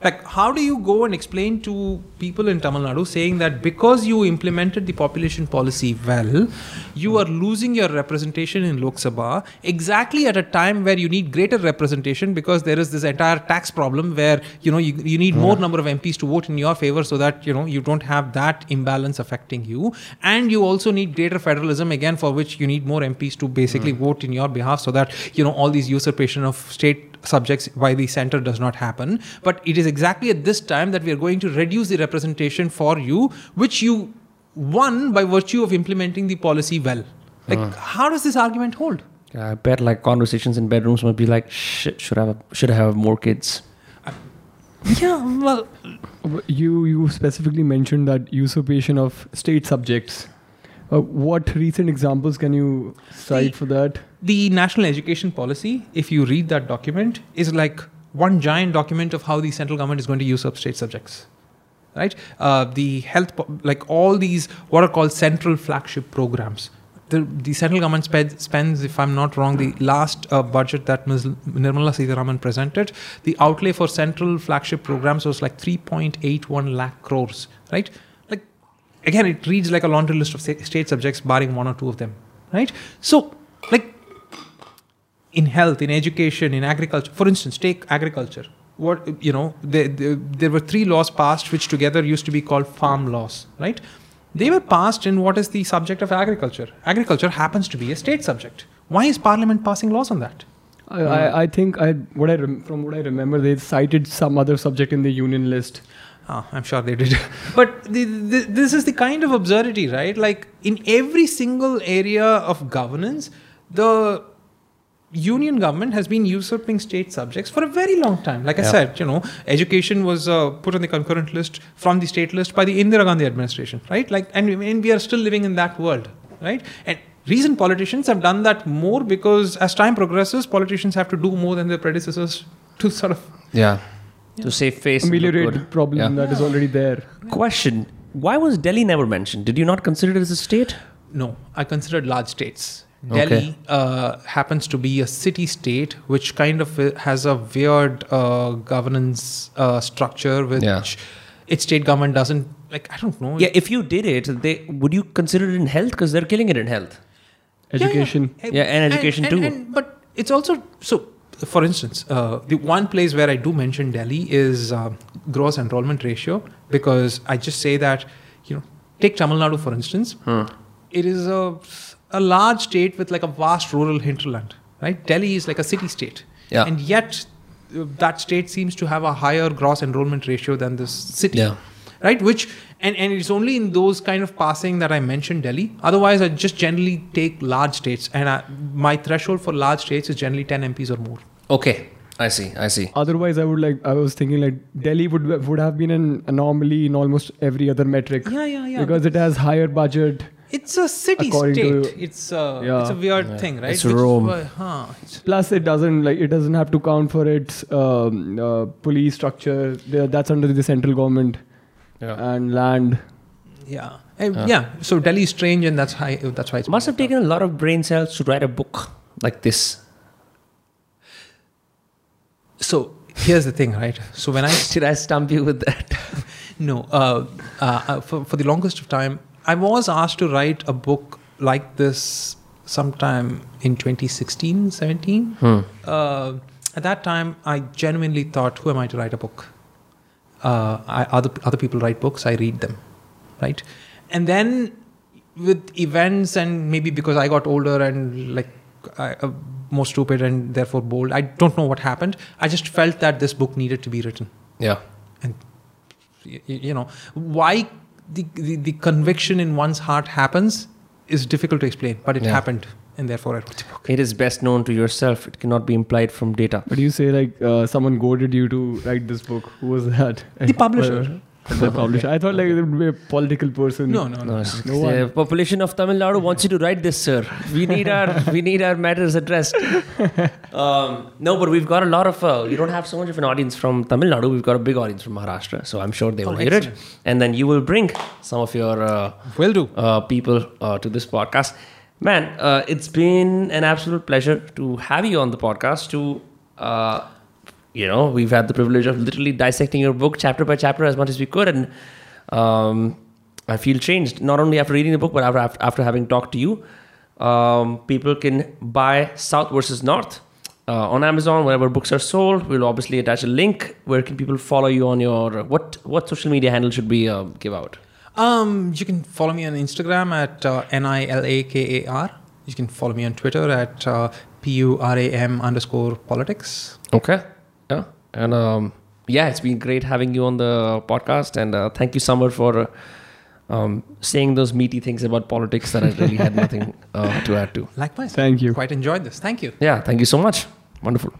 Like, how do you go and explain to people in Tamil Nadu saying that because you implemented the population policy well, you are losing your representation in Lok Sabha exactly at a time where you need greater representation because there is this entire tax problem where you know you, you need more hmm. number of MPs to vote in your favor so that you know you don't have that imbalance affecting you, and you also need greater federalism again for which you need more MPs to basically hmm. vote in your behalf so that you know all these usurpation of state subjects by the center does not happen. But it is exactly at this time that we are going to reduce the representation for you, which you won by virtue of implementing the policy well. Like, uh-huh. how does this argument hold? I bet like conversations in bedrooms might be like, shit, should I have should I have more kids? Yeah, well, You you specifically mentioned that usurpation of state subjects. Uh, what recent examples can you cite for that? The national education policy, if you read that document, is like one giant document of how the central government is going to usurp state subjects. Right? Uh, the health, po- like all these what are called central flagship programs. The, the central government spends, spends, if I'm not wrong, the last uh, budget that Ms. Nirmala Sitharaman presented, the outlay for central flagship programs was like 3.81 lakh crores, right? Again, it reads like a laundry list of state subjects, barring one or two of them, right? So, like, in health, in education, in agriculture. For instance, take agriculture. What you know, there, there, there were three laws passed, which together used to be called farm laws, right? They were passed in what is the subject of agriculture. Agriculture happens to be a state subject. Why is Parliament passing laws on that? I, I, I think I what I rem- from what I remember they cited some other subject in the union list. Ah, I'm sure they did. but the, the, this is the kind of absurdity, right? Like in every single area of governance, the union government has been usurping state subjects for a very long time. Like I said, you know, education was uh, put on the concurrent list from the state list by the Indira Gandhi administration, right? Like, and, and we are still living in that world, right? And recent politicians have done that more because as time progresses, politicians have to do more than their predecessors to sort of Yeah. To save face. and look Ameliorate good. problem Yeah. that is already there. Question: Why was Delhi never mentioned? Did you not consider it as a state? No, I considered large states. Okay. Delhi uh, happens to be a city state, which kind of uh, has a weird uh, governance uh, structure, which Yeah. its state government doesn't like. I don't know. Yeah. If you did it, they would you consider it in health? Because they're killing it in health. Yeah, yeah. Education. Yeah, and education and, too. and- but it's also so. For instance, uh, the one place where I do mention Delhi is uh, gross enrollment ratio because I just say that you know take Tamil Nadu for instance. It is a a large state with like a vast rural hinterland, right? Delhi is like a city state, Yeah. and yet uh, that state seems to have a higher gross enrollment ratio than this city Yeah. Right which and, and it's only in those kind of passing that i mentioned delhi otherwise i just generally take large states and I, my threshold for large states is generally 10 mps or more Okay. I see. I see. Otherwise, I would like. I was thinking like Delhi would would have been an anomaly in almost every other metric. yeah yeah yeah Because it has higher budget. it's a city state to- it's a Yeah. it's a weird Yeah. thing right It's Rome. uh, huh, Plus, it doesn't like it doesn't have to count for its um, uh, police structure. That's under the central government Yeah. and land. yeah Uh, yeah so delhi is strange and that's high that's why it Must have taken a lot of brain cells to write a book like this. so here's the thing right so when i Did I stump you with that? No, uh, uh, uh, for, for the longest of time, I was asked to write a book like this sometime in 2016, 17. Hmm. Uh, at that time, I genuinely thought, who am I to write a book? Uh, I, other, other people write books, I read them, right? And then with events, and maybe because I got older and like I, uh, more stupid and therefore bold, I don't know what happened. I just felt that this book needed to be written Yeah. and y- y- you know why the, the the conviction in one's heart happens is difficult to explain but it Yeah. happened and therefore i wrote the book It is best known to yourself. It cannot be implied from data. But you say like uh, someone goaded you to write this book. Who was that? the publisher the publisher. I thought like it would be a political person. no no no, No, no. No the one. population of Tamil Nadu wants you to write this, sir. We need our we need our matters addressed. Um, no, but we've got a lot of. Uh, you don't have so much of an audience from Tamil Nadu. We've got a big audience from Maharashtra, so I'm sure they will Oh, hear excellent. it, and then you will bring some of your uh, will do uh, people uh, to this podcast. Man, uh, it's been an absolute pleasure to have you on the podcast. To uh, you know, we've had the privilege of literally dissecting your book chapter by chapter as much as we could, and um, I feel changed not only after reading the book, but after after, having talked to you. Um, people can buy South versus North. Uh, on Amazon, wherever books are sold, we'll obviously attach a link. Where can people follow you on your what what social media handle should we uh, give out? Um you can follow me on instagram at uh, n-i-l-a-k-a-r you can follow me on twitter at uh, p-u-r-a-m underscore politics Okay. Yeah. And um, yeah, it's been great having you on the podcast. And uh, thank you, Samar, for uh, um, saying those meaty things about politics that I really had nothing uh, to add to. likewise Thank you. quite enjoyed this thank you Yeah. Thank you so much. Wonderful.